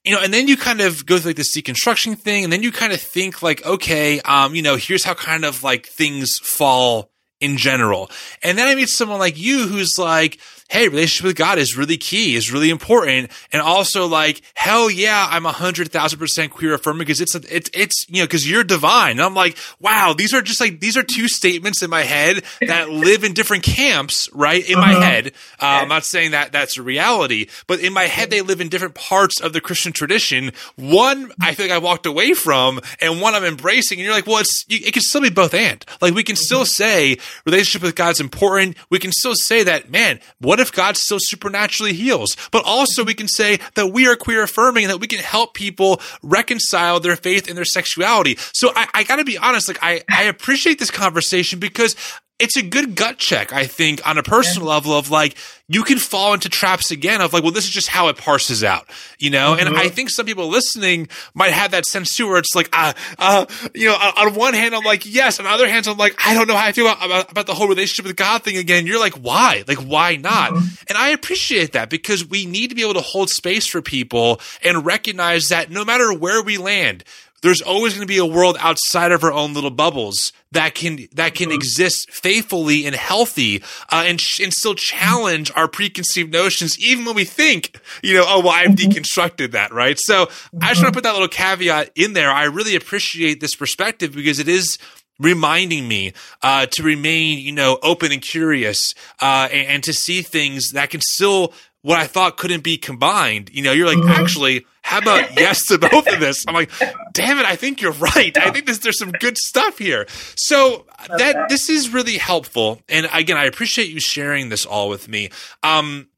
you know, and then you kind of go through like this deconstruction thing and then you kind of think like, okay, um, you know, here's how kind of like things fall in general. And then I meet someone like you who's like, hey, relationship with God is really key, is really important. And also like, hell yeah, I'm a hundred thousand percent queer affirming because it's, it's, it's, you know, cause you're divine. And I'm like, wow, these are just like, these are two statements in my head that live in different camps, right? In uh-huh. my head. Uh, I'm not saying that that's a reality, but in my head, they live in different parts of the Christian tradition. One, I feel like I walked away from and one I'm embracing. And you're like, well, it's, it can still be both and like we can still mm-hmm. say relationship with God's important. We can still say that, man, what if God still supernaturally heals? But also we can say that we are queer affirming and that we can help people reconcile their faith and their sexuality. So I, I gotta be honest, like I, I appreciate this conversation because it's a good gut check, I think, on a personal yeah. level of like, you can fall into traps again of like, well, this is just how it parses out, you know? Mm-hmm. And I think some people listening might have that sense too, where it's like, uh, uh, you know, on one hand, I'm like, yes. On the other hand, I'm like, I don't know how I feel about, about, about the whole relationship with God thing again. You're like, why? Like, why not? Mm-hmm. And I appreciate that because we need to be able to hold space for people and recognize that no matter where we land, there's always going to be a world outside of our own little bubbles that can that can mm-hmm. exist faithfully and healthy uh, and and still challenge our preconceived notions even when we think you know oh well I've mm-hmm. deconstructed that right so mm-hmm. I just want to put that little caveat in there I really appreciate this perspective because it is reminding me uh, to remain you know open and curious uh, and, and to see things that can still what I thought couldn't be combined. You know, you're like, mm-hmm. actually, how about yes to both of this? I'm like, damn it, I think you're right. I think this, there's some good stuff here. So that this is really helpful. And again, I appreciate you sharing this all with me. Um,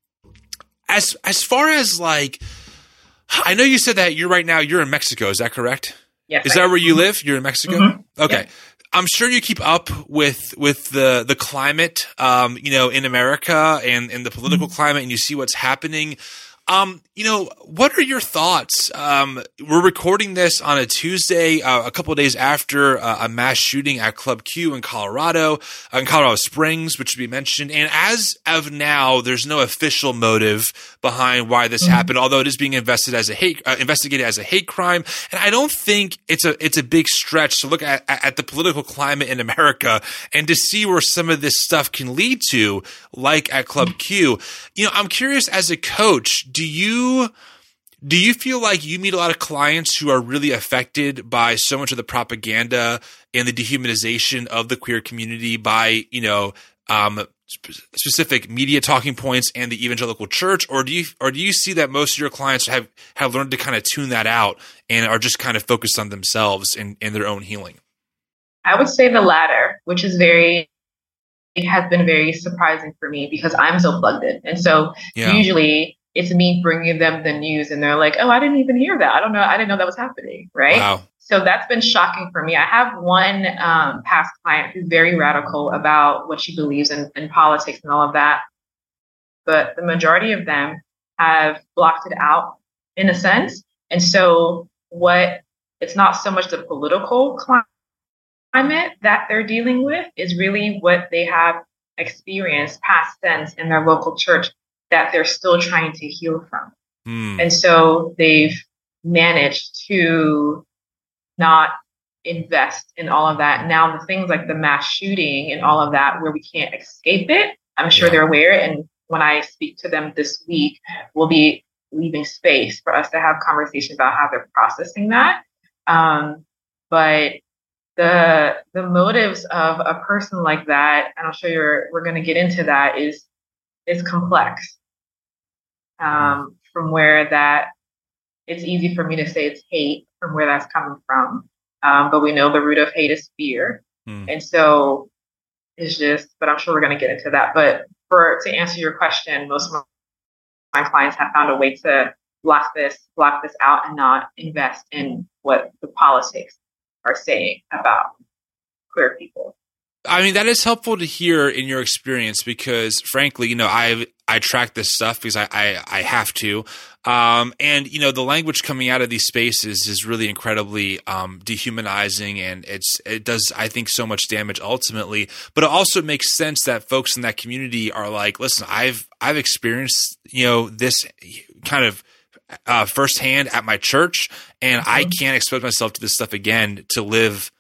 as as far as like, I know you said that you're right now you're in Mexico. Is that correct? Yes. Is that where you live? You're in Mexico. Mm-hmm. Okay. I'm sure you keep up with with the the climate, um, you know, in America and and the political mm-hmm. climate, and you see what's happening. Um, you know, what are your thoughts? Um, we're recording this on a Tuesday, uh, a couple of days after uh, a mass shooting at Club Q in Colorado, uh, in Colorado Springs, which should be mentioned. And as of now, there's no official motive behind why this mm-hmm. happened, although it is being invested as a hate, uh, investigated as a hate crime. And I don't think it's a it's a big stretch to look at at the political climate in America and to see where some of this stuff can lead to, like at Club mm-hmm. Q. You know, I'm curious as a coach do you do you feel like you meet a lot of clients who are really affected by so much of the propaganda and the dehumanization of the queer community by you know um, specific media talking points and the evangelical church? Or do you or do you see that most of your clients have have learned to kind of tune that out and are just kind of focused on themselves and, and their own healing? I would say the latter which is very it has been very surprising for me because i'm so plugged in. And so yeah. usually it's me bringing them the news and they're like, oh, I didn't even hear that. I don't know. I didn't know that was happening. Right. Wow. So that's been shocking for me. I have one um, past client who's very radical about what she believes in, in politics and all of that. But the majority of them have blocked it out in a sense. And so what it's not so much the political climate that they're dealing with is really what they have experienced past tense in their local church that they're still trying to heal from. Mm. And so they've managed to not invest in all of that. Now, the things like the mass shooting and all of that, where we can't escape it, I'm sure yeah. they're aware. And when I speak to them this week, we'll be leaving space for us to have conversations about how they're processing that. Um, but the the motives of a person like that, and I'll show you. We're going to get into that. Is is complex. Um, from where that it's easy for me to say it's hate from where that's coming from. Um, but we know the root of hate is fear. Mm. And so it's just, but I'm sure we're going to get into that. But for to answer your question, most of my clients have found a way to block this, block this out and not invest in what the politics are saying about queer people. I mean, that is helpful to hear in your experience because, frankly, you know, I I track this stuff because I I, I have to, um, and you know, the language coming out of these spaces is really incredibly um, dehumanizing, and it's it does I think so much damage ultimately. But it also makes sense that folks in that community are like, listen, I've I've experienced you know this kind of uh, firsthand at my church, and mm-hmm. I can't expose myself to this stuff again to live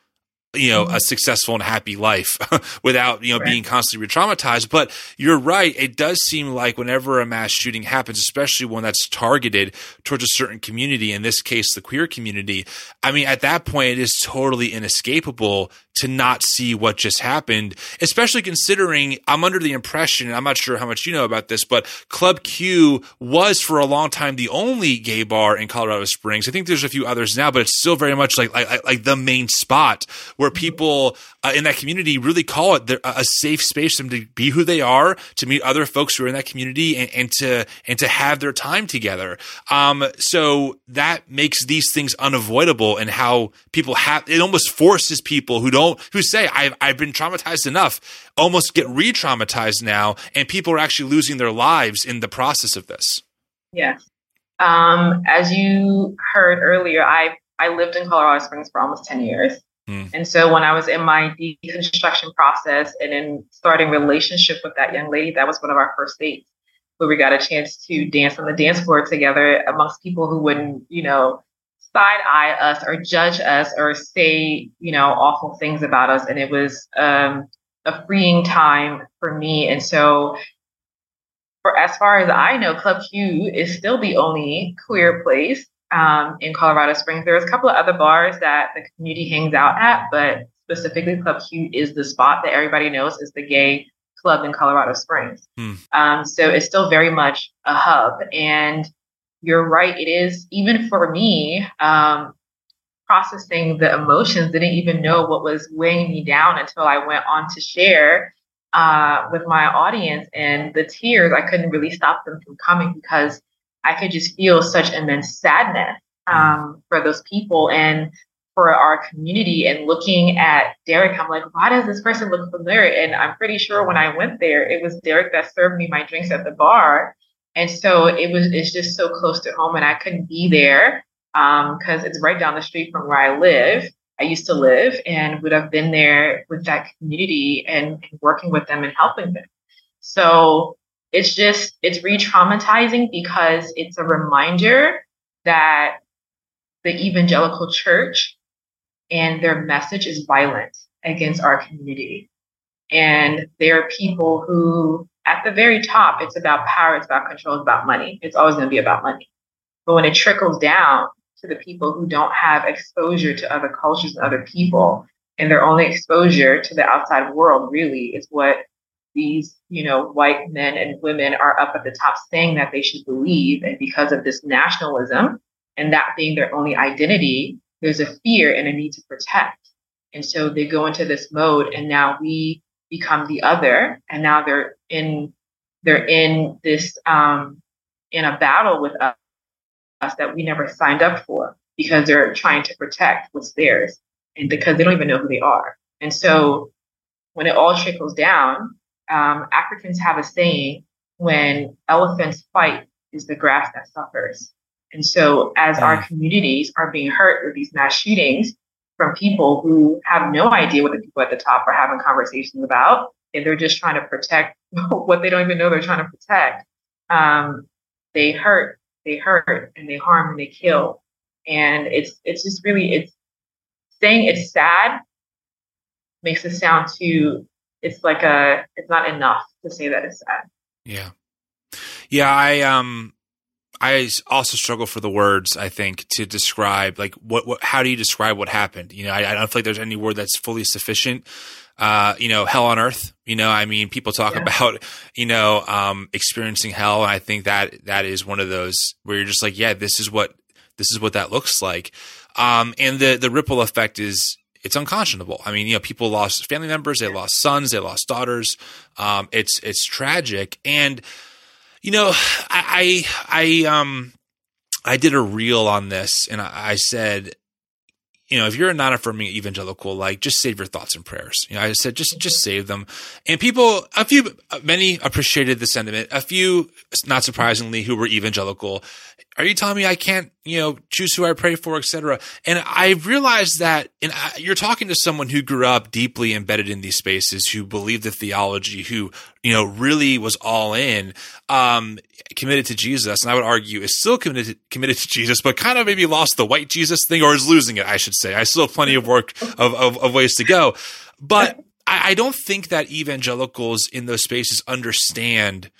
you know, mm-hmm. a successful and happy life without, you know, right. being constantly re-traumatized. But you're right. It does seem like whenever a mass shooting happens, especially one that's targeted towards a certain community, in this case, the queer community, I mean, at that point, it is totally inescapable to not see what just happened, especially considering I'm under the impression, I'm not sure how much you know about this, but Club Q was for a long time the only gay bar in Colorado Springs. I think there's a few others now, but it's still very much like like, like the main spot where people uh, in that community really call it a safe space for them to be who they are, to meet other folks who are in that community, and, and to and to have their time together. Um, so that makes these things unavoidable, and how people have it almost forces people who don't who say I've I've been traumatized enough, almost get re-traumatized now, and people are actually losing their lives in the process of this. Yes. Um, as you heard earlier, I I lived in Colorado Springs for almost 10 years. Mm. And so when I was in my deconstruction process and in starting relationship with that young lady, that was one of our first dates where we got a chance to dance on the dance floor together amongst people who wouldn't, you know, side eye us or judge us or say, you know, awful things about us. And it was um, a freeing time for me. And so for as far as I know, Club Q is still the only queer place um, in Colorado Springs. There's a couple of other bars that the community hangs out at, but specifically Club Q is the spot that everybody knows is the gay club in Colorado Springs. Hmm. Um, so it's still very much a hub. And you're right, it is, even for me, um, processing the emotions, didn't even know what was weighing me down until I went on to share uh, with my audience. And the tears, I couldn't really stop them from coming because I could just feel such immense sadness um, for those people and for our community. And looking at Derek, I'm like, why does this person look familiar? And I'm pretty sure when I went there, it was Derek that served me my drinks at the bar. And so it was, it's just so close to home, and I couldn't be there because um, it's right down the street from where I live. I used to live and would have been there with that community and, and working with them and helping them. So it's just it's re-traumatizing because it's a reminder that the evangelical church and their message is violent against our community and there are people who at the very top it's about power it's about control it's about money it's always going to be about money but when it trickles down to the people who don't have exposure to other cultures and other people and their only exposure to the outside world really is what these, you know, white men and women are up at the top saying that they should believe. And because of this nationalism and that being their only identity, there's a fear and a need to protect. And so they go into this mode and now we become the other. And now they're in they're in this um in a battle with us, us that we never signed up for because they're trying to protect what's theirs and because they don't even know who they are. And so when it all trickles down, um, Africans have a saying when elephants fight is the grass that suffers. And so, as our communities are being hurt with these mass shootings from people who have no idea what the people at the top are having conversations about, and they're just trying to protect what they don't even know they're trying to protect, um, they hurt, they hurt, and they harm and they kill. And it's it's just really it's saying it's sad makes it sound too it's like a it's not enough to say that it's sad. Yeah. Yeah, I um I also struggle for the words. I think to describe like what, what how do you describe what happened? You know, I, I don't feel like there's any word that's fully sufficient. Uh, you know, hell on earth. You know, I mean, people talk yeah. about you know um, experiencing hell, and I think that that is one of those where you're just like, yeah, this is what this is what that looks like. Um, and the the ripple effect is it's unconscionable. I mean, you know, people lost family members, they lost sons, they lost daughters. Um, it's it's tragic, and you know, I I, I um I did a reel on this, and I, I said you know, if you're a non-affirming evangelical, like just save your thoughts and prayers. You know, I said just just save them. And people, a few, many appreciated the sentiment. A few, not surprisingly, who were evangelical. Are you telling me I can't, you know, choose who I pray for, etc.? And I realized that, and I, you're talking to someone who grew up deeply embedded in these spaces, who believed the theology, who you know really was all in. Um, committed to Jesus, and I would argue is still committed to, committed to Jesus, but kind of maybe lost the white Jesus thing, or is losing it. I should say. I still have plenty of work of, of, of ways to go, but I, I, don't think that evangelicals in those spaces understand,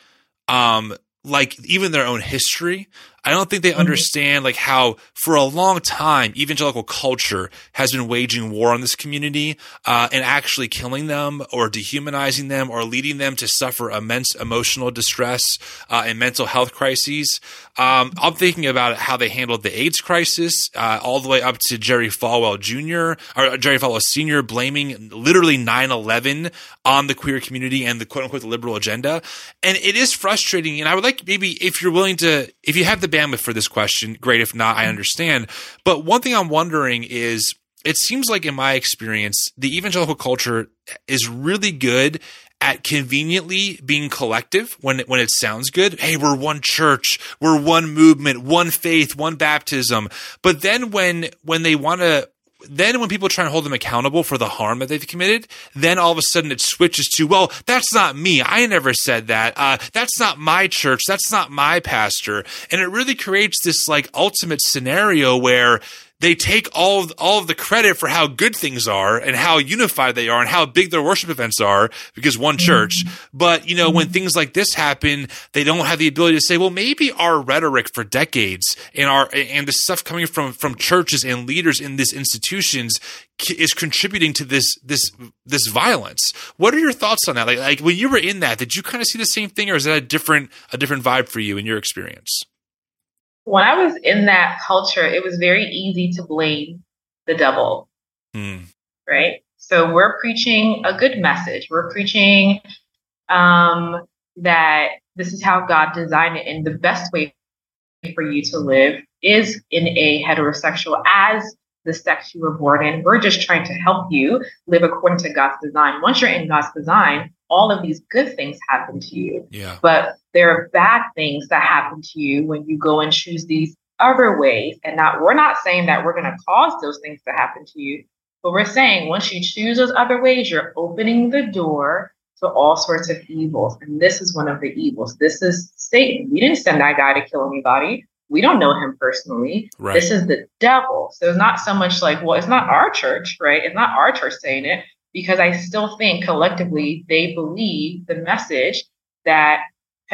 um, like even their own history. I don't think they mm-hmm. understand like how for a long time evangelical culture has been waging war on this community uh, and actually killing them or dehumanizing them or leading them to suffer immense emotional distress uh, and mental health crises. Um, I'm thinking about how they handled the AIDS crisis, uh, all the way up to Jerry Falwell Jr. or Jerry Falwell Sr. blaming literally 9/11 on the queer community and the quote unquote liberal agenda. And it is frustrating. And I would like maybe if you're willing to, if you have the bandwidth for this question, great. If not, I mm-hmm. understand. But one thing I'm wondering is, it seems like in my experience, the evangelical culture is really good at conveniently being collective when it, when it sounds good. Hey, we're one church, we're one movement, one faith, one baptism. But then when when they want to then when people try and hold them accountable for the harm that they've committed, then all of a sudden it switches to, well, that's not me. I never said that. Uh, that's not my church. That's not my pastor. And it really creates this like ultimate scenario where they take all of, all of the credit for how good things are and how unified they are and how big their worship events are because one church. Mm-hmm. But, you know, when things like this happen, they don't have the ability to say, well, maybe our rhetoric for decades and our, and the stuff coming from, from churches and leaders in these institutions is contributing to this, this, this violence. What are your thoughts on that? Like, like when you were in that, did you kind of see the same thing or is that a different, a different vibe for you in your experience? When I was in that culture, it was very easy to blame the devil. Mm. Right. So we're preaching a good message. We're preaching um, that this is how God designed it, and the best way for you to live is in a heterosexual as the sex you were born in. We're just trying to help you live according to God's design. Once you're in God's design, all of these good things happen to you. Yeah. But there are bad things that happen to you when you go and choose these other ways. And not we're not saying that we're going to cause those things to happen to you, but we're saying once you choose those other ways, you're opening the door to all sorts of evils. And this is one of the evils. This is Satan. We didn't send that guy to kill anybody. We don't know him personally. Right. This is the devil. So it's not so much like, well, it's not our church, right? It's not our church saying it because I still think collectively they believe the message that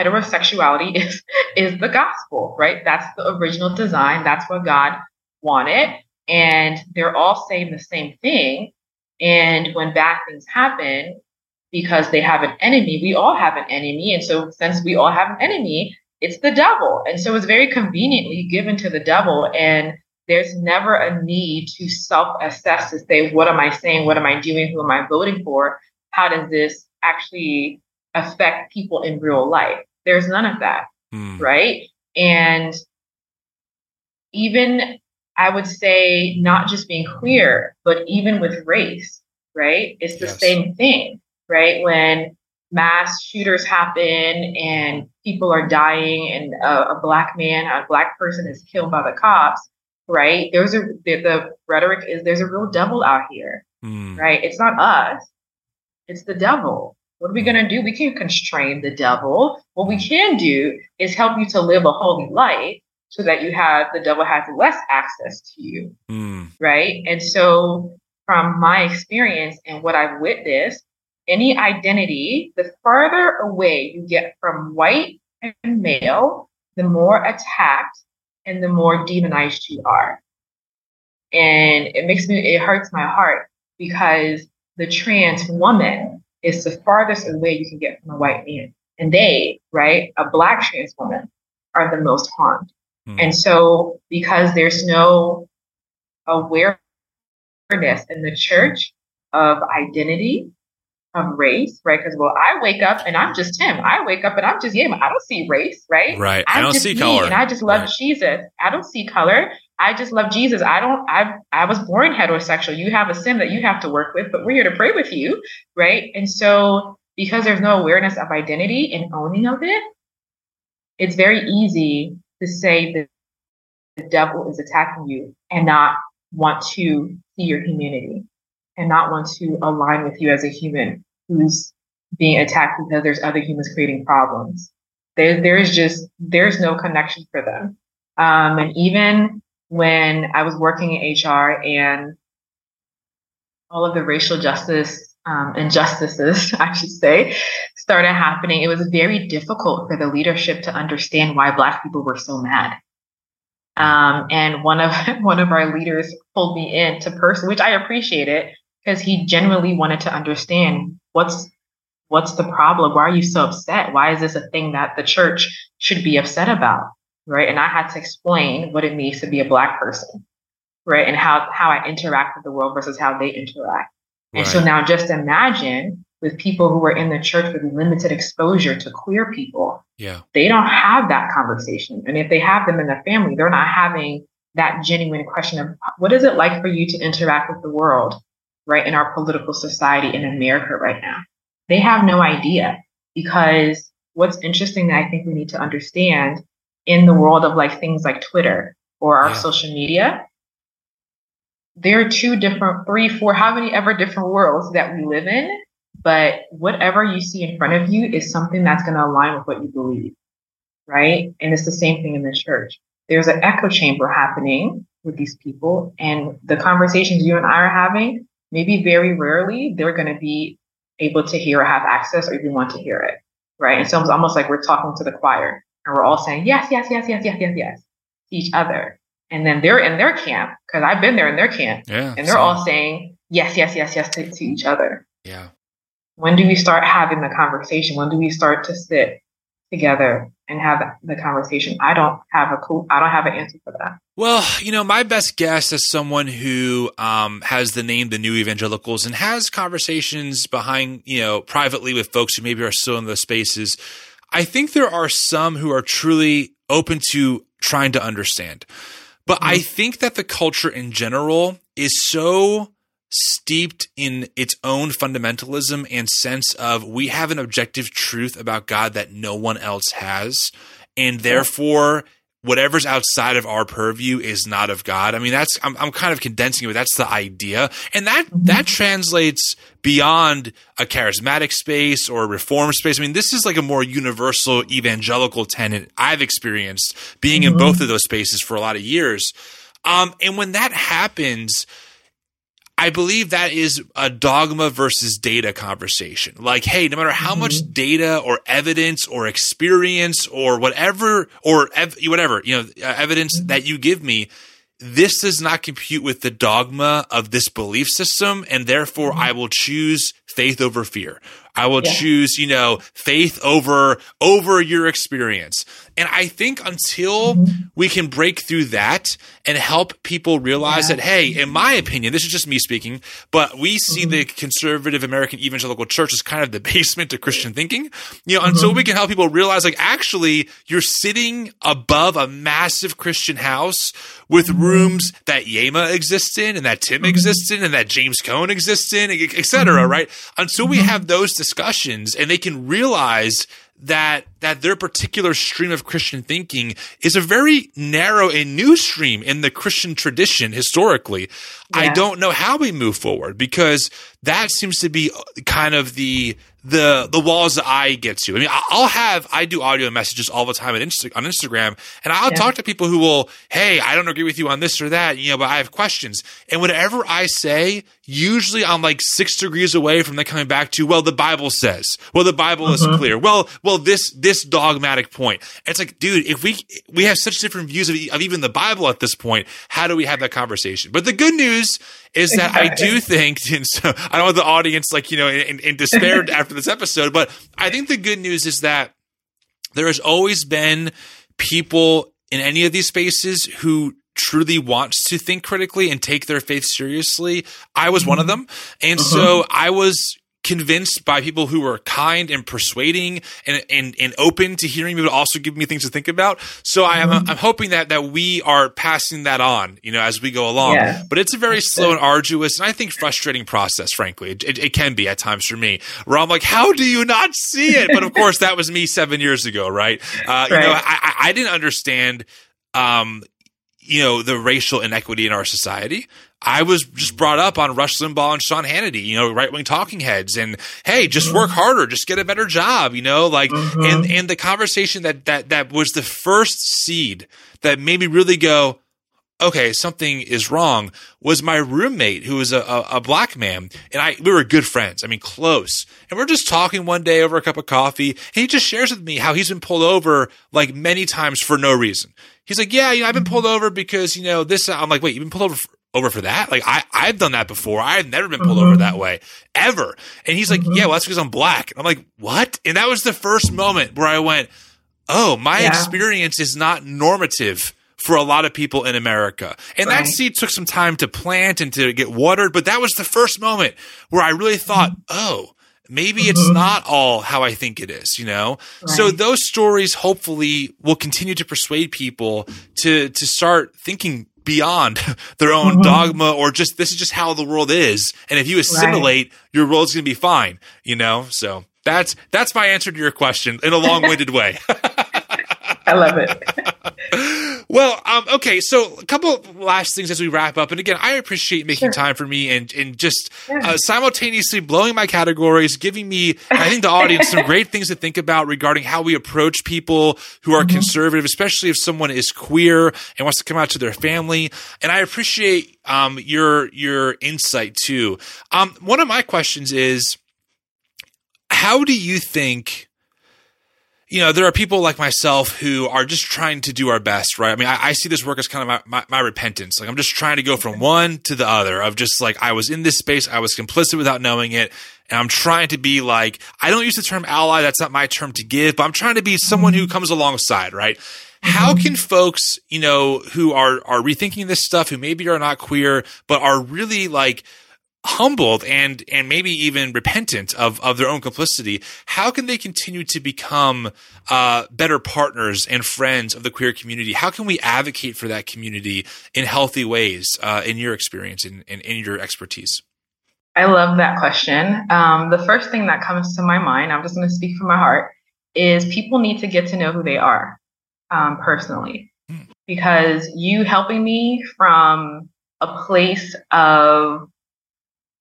heterosexuality is is the gospel, right? That's the original design. That's what God wanted. And they're all saying the same thing. And when bad things happen, because they have an enemy, we all have an enemy. And so since we all have an enemy, it's the devil. And so it's very conveniently given to the devil. And there's never a need to self assess to say, what am I saying? What am I doing? Who am I voting for? How does this actually affect people in real life? There's none of that. Mm. Right. And even I would say, not just being queer, but even with race, right? It's the yes. same thing, right? When mass shooters happen and people are dying and a, a, black man, a black person is killed by the cops, right? There's a the, the rhetoric is there's a real devil out here, mm. right? It's not us, it's the devil. What are we going to do? We can't constrain the devil. What we can do is help you to live a holy life so that you have the devil has less access to you, mm. right? And so, from my experience and what I've witnessed, any identity, the further away you get from white and male, the more attacked and the more demonized you are. And it makes me, it hurts my heart because the trans woman is the farthest away you can get from a white man. And they, right, a black trans woman, are the most harmed. Mm. And so, because there's no awareness in the church of identity, of race, right? Because well, I wake up and I'm just him. I wake up and I'm just him. I don't see race, right? Right. I'm I do not see color. And I just love right. Jesus. I don't see color. I just love Jesus. I don't. I I was born heterosexual. You have a sin that you have to work with, but we're here to pray with you, right? And so, because there's no awareness of identity and owning of it, it's very easy to say that the devil is attacking you and not want to see your humanity and not want to align with you as a human who's being attacked because there's other humans creating problems. There, there's just there's no connection for them. Um, and even when I was working in HR and all of the racial justice um, injustices, I should say, started happening, it was very difficult for the leadership to understand why Black people were so mad. Um, and one of one of our leaders pulled me in to person, which I appreciate it because he genuinely wanted to understand what's what's the problem. Why are you so upset? Why is this a thing that the church should be upset about? Right. And I had to explain what it means to be a black person, right? And how how I interact with the world versus how they interact. Right. And so now just imagine with people who are in the church with limited exposure to queer people. Yeah. They don't have that conversation. And if they have them in their family, they're not having that genuine question of what is it like for you to interact with the world, right, in our political society in America right now? They have no idea because what's interesting that I think we need to understand in the world of like things like Twitter or our yeah. social media, there are two different, three, four, how many ever different worlds that we live in but whatever you see in front of you is something that's going to align with what you believe, right? And it's the same thing in the church. There's an echo chamber happening with these people, and the conversations you and I are having, maybe very rarely they're going to be able to hear or have access or even want to hear it, right? And so it's almost like we're talking to the choir and we're all saying yes, yes, yes, yes, yes, yes, yes to each other. And then they're in their camp because I've been there in their camp, yeah, and they're same. all saying yes, yes, yes, yes to, to each other. Yeah. When do we start having the conversation? When do we start to sit together and have the conversation? I don't have a cool, I don't have an answer for that. Well, you know, my best guess as someone who um, has the name the New Evangelicals and has conversations behind, you know, privately with folks who maybe are still in those spaces, I think there are some who are truly open to trying to understand. But mm-hmm. I think that the culture in general is so steeped in its own fundamentalism and sense of we have an objective truth about God that no one else has. And therefore, whatever's outside of our purview is not of God. I mean, that's, I'm, I'm kind of condensing it, but that's the idea. And that, mm-hmm. that translates beyond a charismatic space or a reform space. I mean, this is like a more universal evangelical tenant I've experienced being mm-hmm. in both of those spaces for a lot of years. Um, and when that happens, I believe that is a dogma versus data conversation. Like, hey, no matter how mm-hmm. much data or evidence or experience or whatever, or ev- whatever, you know, uh, evidence mm-hmm. that you give me, this does not compute with the dogma of this belief system. And therefore, mm-hmm. I will choose faith over fear. I will yeah. choose, you know, faith over over your experience. And I think until mm-hmm. we can break through that and help people realize yeah. that, hey, in my opinion, this is just me speaking, but we see mm-hmm. the conservative American evangelical church as kind of the basement of Christian thinking. You know, mm-hmm. until we can help people realize, like, actually, you're sitting above a massive Christian house with mm-hmm. rooms that Yeamah exists in and that Tim mm-hmm. exists in and that James Cone exists in, et cetera, mm-hmm. right? Until we have those discussions and they can realize that that their particular stream of Christian thinking is a very narrow and new stream in the Christian tradition historically. Yeah. I don't know how we move forward because that seems to be kind of the the the walls that I get to. I mean, I'll have I do audio messages all the time on, Insta, on Instagram, and I'll yeah. talk to people who will, hey, I don't agree with you on this or that, you know, but I have questions. And whatever I say, usually I'm like six degrees away from them coming back to, well, the Bible says, well, the Bible is uh-huh. clear. Well, well, this this dogmatic point. It's like, dude, if we we have such different views of, of even the Bible at this point, how do we have that conversation? But the good news is that I do think, and so I don't want the audience like you know in, in despair after this episode, but I think the good news is that there has always been people in any of these spaces who truly wants to think critically and take their faith seriously. I was one of them. And uh-huh. so I was convinced by people who were kind and persuading and, and, and open to hearing me, but also giving me things to think about. So I am, I'm hoping that, that we are passing that on, you know, as we go along, yeah. but it's a very slow and arduous and I think frustrating process, frankly. It, it, it, can be at times for me where I'm like, how do you not see it? But of course that was me seven years ago, right? Uh, right. You know, I, I didn't understand, um, you know, the racial inequity in our society. I was just brought up on Rush Limbaugh and Sean Hannity, you know, right wing talking heads, and hey, just work harder, just get a better job, you know, like, mm-hmm. and and the conversation that that that was the first seed that made me really go, okay, something is wrong was my roommate who was a, a, a, black man and I, we were good friends. I mean, close. And we're just talking one day over a cup of coffee and he just shares with me how he's been pulled over like many times for no reason. He's like, yeah, you know, I've been pulled over because, you know, this, I'm like, wait, you've been pulled over for, over for that? Like I, I've done that before. I've never been pulled mm-hmm. over that way ever. And he's like, mm-hmm. yeah, well, that's because I'm black. And I'm like, what? And that was the first moment where I went, oh, my yeah. experience is not normative for a lot of people in America. And right. that seed took some time to plant and to get watered, but that was the first moment where I really thought, mm-hmm. oh, maybe mm-hmm. it's not all how I think it is, you know? Right. So those stories hopefully will continue to persuade people to to start thinking beyond their own mm-hmm. dogma or just this is just how the world is. And if you assimilate, right. your world's going to be fine, you know? So that's that's my answer to your question in a long-winded way. I love it. well, um, okay. So a couple last things as we wrap up. And again, I appreciate making sure. time for me and, and just uh, simultaneously blowing my categories, giving me, I think the audience some great things to think about regarding how we approach people who are mm-hmm. conservative, especially if someone is queer and wants to come out to their family. And I appreciate, um, your, your insight too. Um, one of my questions is, how do you think you know, there are people like myself who are just trying to do our best, right? I mean, I, I see this work as kind of my, my, my, repentance. Like, I'm just trying to go from one to the other of just like, I was in this space, I was complicit without knowing it. And I'm trying to be like, I don't use the term ally. That's not my term to give, but I'm trying to be someone who mm-hmm. comes alongside, right? Mm-hmm. How can folks, you know, who are, are rethinking this stuff, who maybe are not queer, but are really like, humbled and and maybe even repentant of of their own complicity how can they continue to become uh, better partners and friends of the queer community? How can we advocate for that community in healthy ways uh, in your experience and in, in, in, your expertise? I love that question. Um, the first thing that comes to my mind i'm just going to speak from my heart is people need to get to know who they are um, personally. Hmm. because you helping me from a place of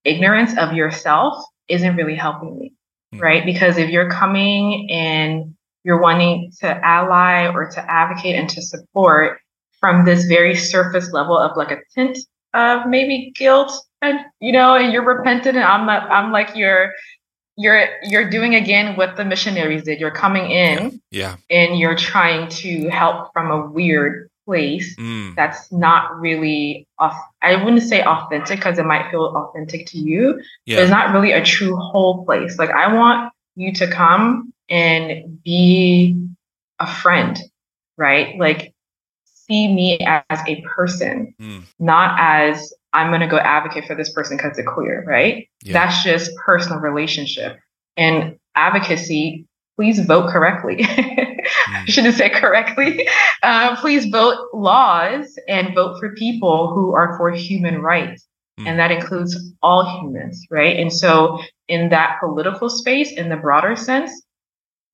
ignorance of yourself isn't really helping me, mm-hmm. right? Because if you're coming and you're wanting to ally or to advocate and to support from this very surface level of like a tint of maybe guilt and you know and you're repentant and i'm not i'm like you're you're you're doing again what the missionaries did you're coming in yeah, yeah. and you're trying to help from a weird place mm. that's not really off I wouldn't say authentic because it might feel authentic to you. Yeah. But it's not really a true whole place. Like I want you to come and be a friend, right? Like see me as a person, mm. not as I'm going to go advocate for this person because they're queer, right? Yeah. That's just personal relationship. And advocacy, please vote correctly. I shouldn't say correctly. Uh, please vote laws and vote for people who are for human rights. Mm. And that includes all humans, right? And so, in that political space, in the broader sense,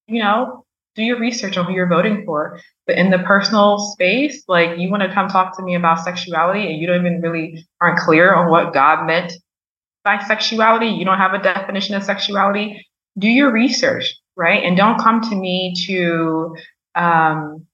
you know, do your research on who you're voting for. But in the personal space, like you want to come talk to me about sexuality and you don't even really aren't clear on what God meant by sexuality, you don't have a definition of sexuality, do your research right? And don't come to me to um,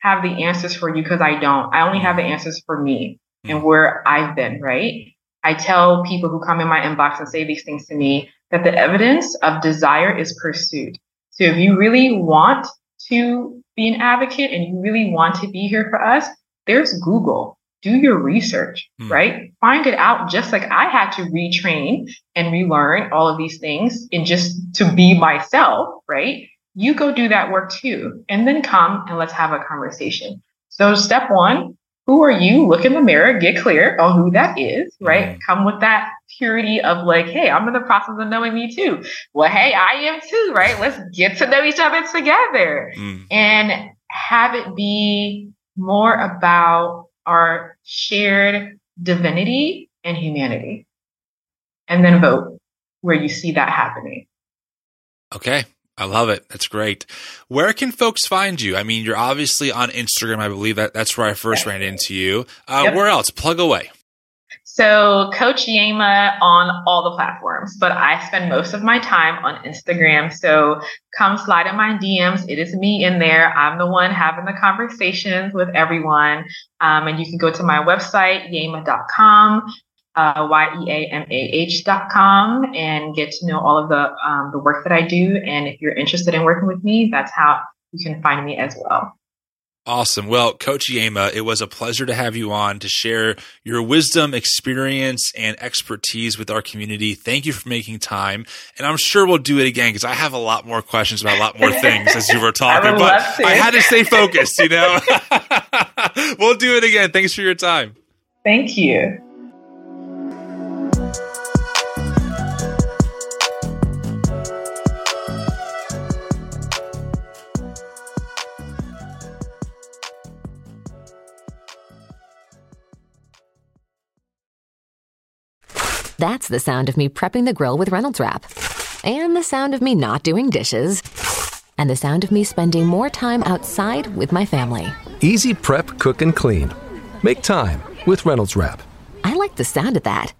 have the answers for you because I don't. I only have the answers for me and mm. where I've been, right? I tell people who come in my inbox and say these things to me that the evidence of desire is pursuit. So if you really want to be an advocate and you really want to be here for us, there's Google do your research, mm. right? Find it out just like I had to retrain and relearn all of these things and just to be myself, right? You go do that work too, and then come and let's have a conversation. So, step one, who are you? Look in the mirror, get clear on who that is, right? Mm. Come with that purity of like, hey, I'm in the process of knowing me too. Well, hey, I am too, right? Let's get to know each other together mm. and have it be more about our shared divinity and humanity. And then vote where you see that happening. Okay. I love it. That's great. Where can folks find you? I mean, you're obviously on Instagram. I believe that that's where I first ran into you. Uh, yep. Where else? Plug away. So, Coach Yeamah on all the platforms, but I spend most of my time on Instagram. So, come slide in my DMs. It is me in there. I'm the one having the conversations with everyone. Um, and you can go to my website, yeamah.com, uh, Y-E-A-M-A-H.com, and get to know all of the, um, the work that I do. And if you're interested in working with me, that's how you can find me as well. Awesome. Well, Coach Yeamah, it was a pleasure to have you on to share your wisdom, experience, and expertise with our community. Thank you for making time. And I'm sure we'll do it again because I have a lot more questions about a lot more things as you were talking. I but I had to stay focused, you know? we'll do it again. Thanks for your time. Thank you. That's the sound of me prepping the grill with Reynolds Wrap. And the sound of me not doing dishes. And the sound of me spending more time outside with my family. Easy prep, cook, and clean. Make time with Reynolds Wrap. I like the sound of that.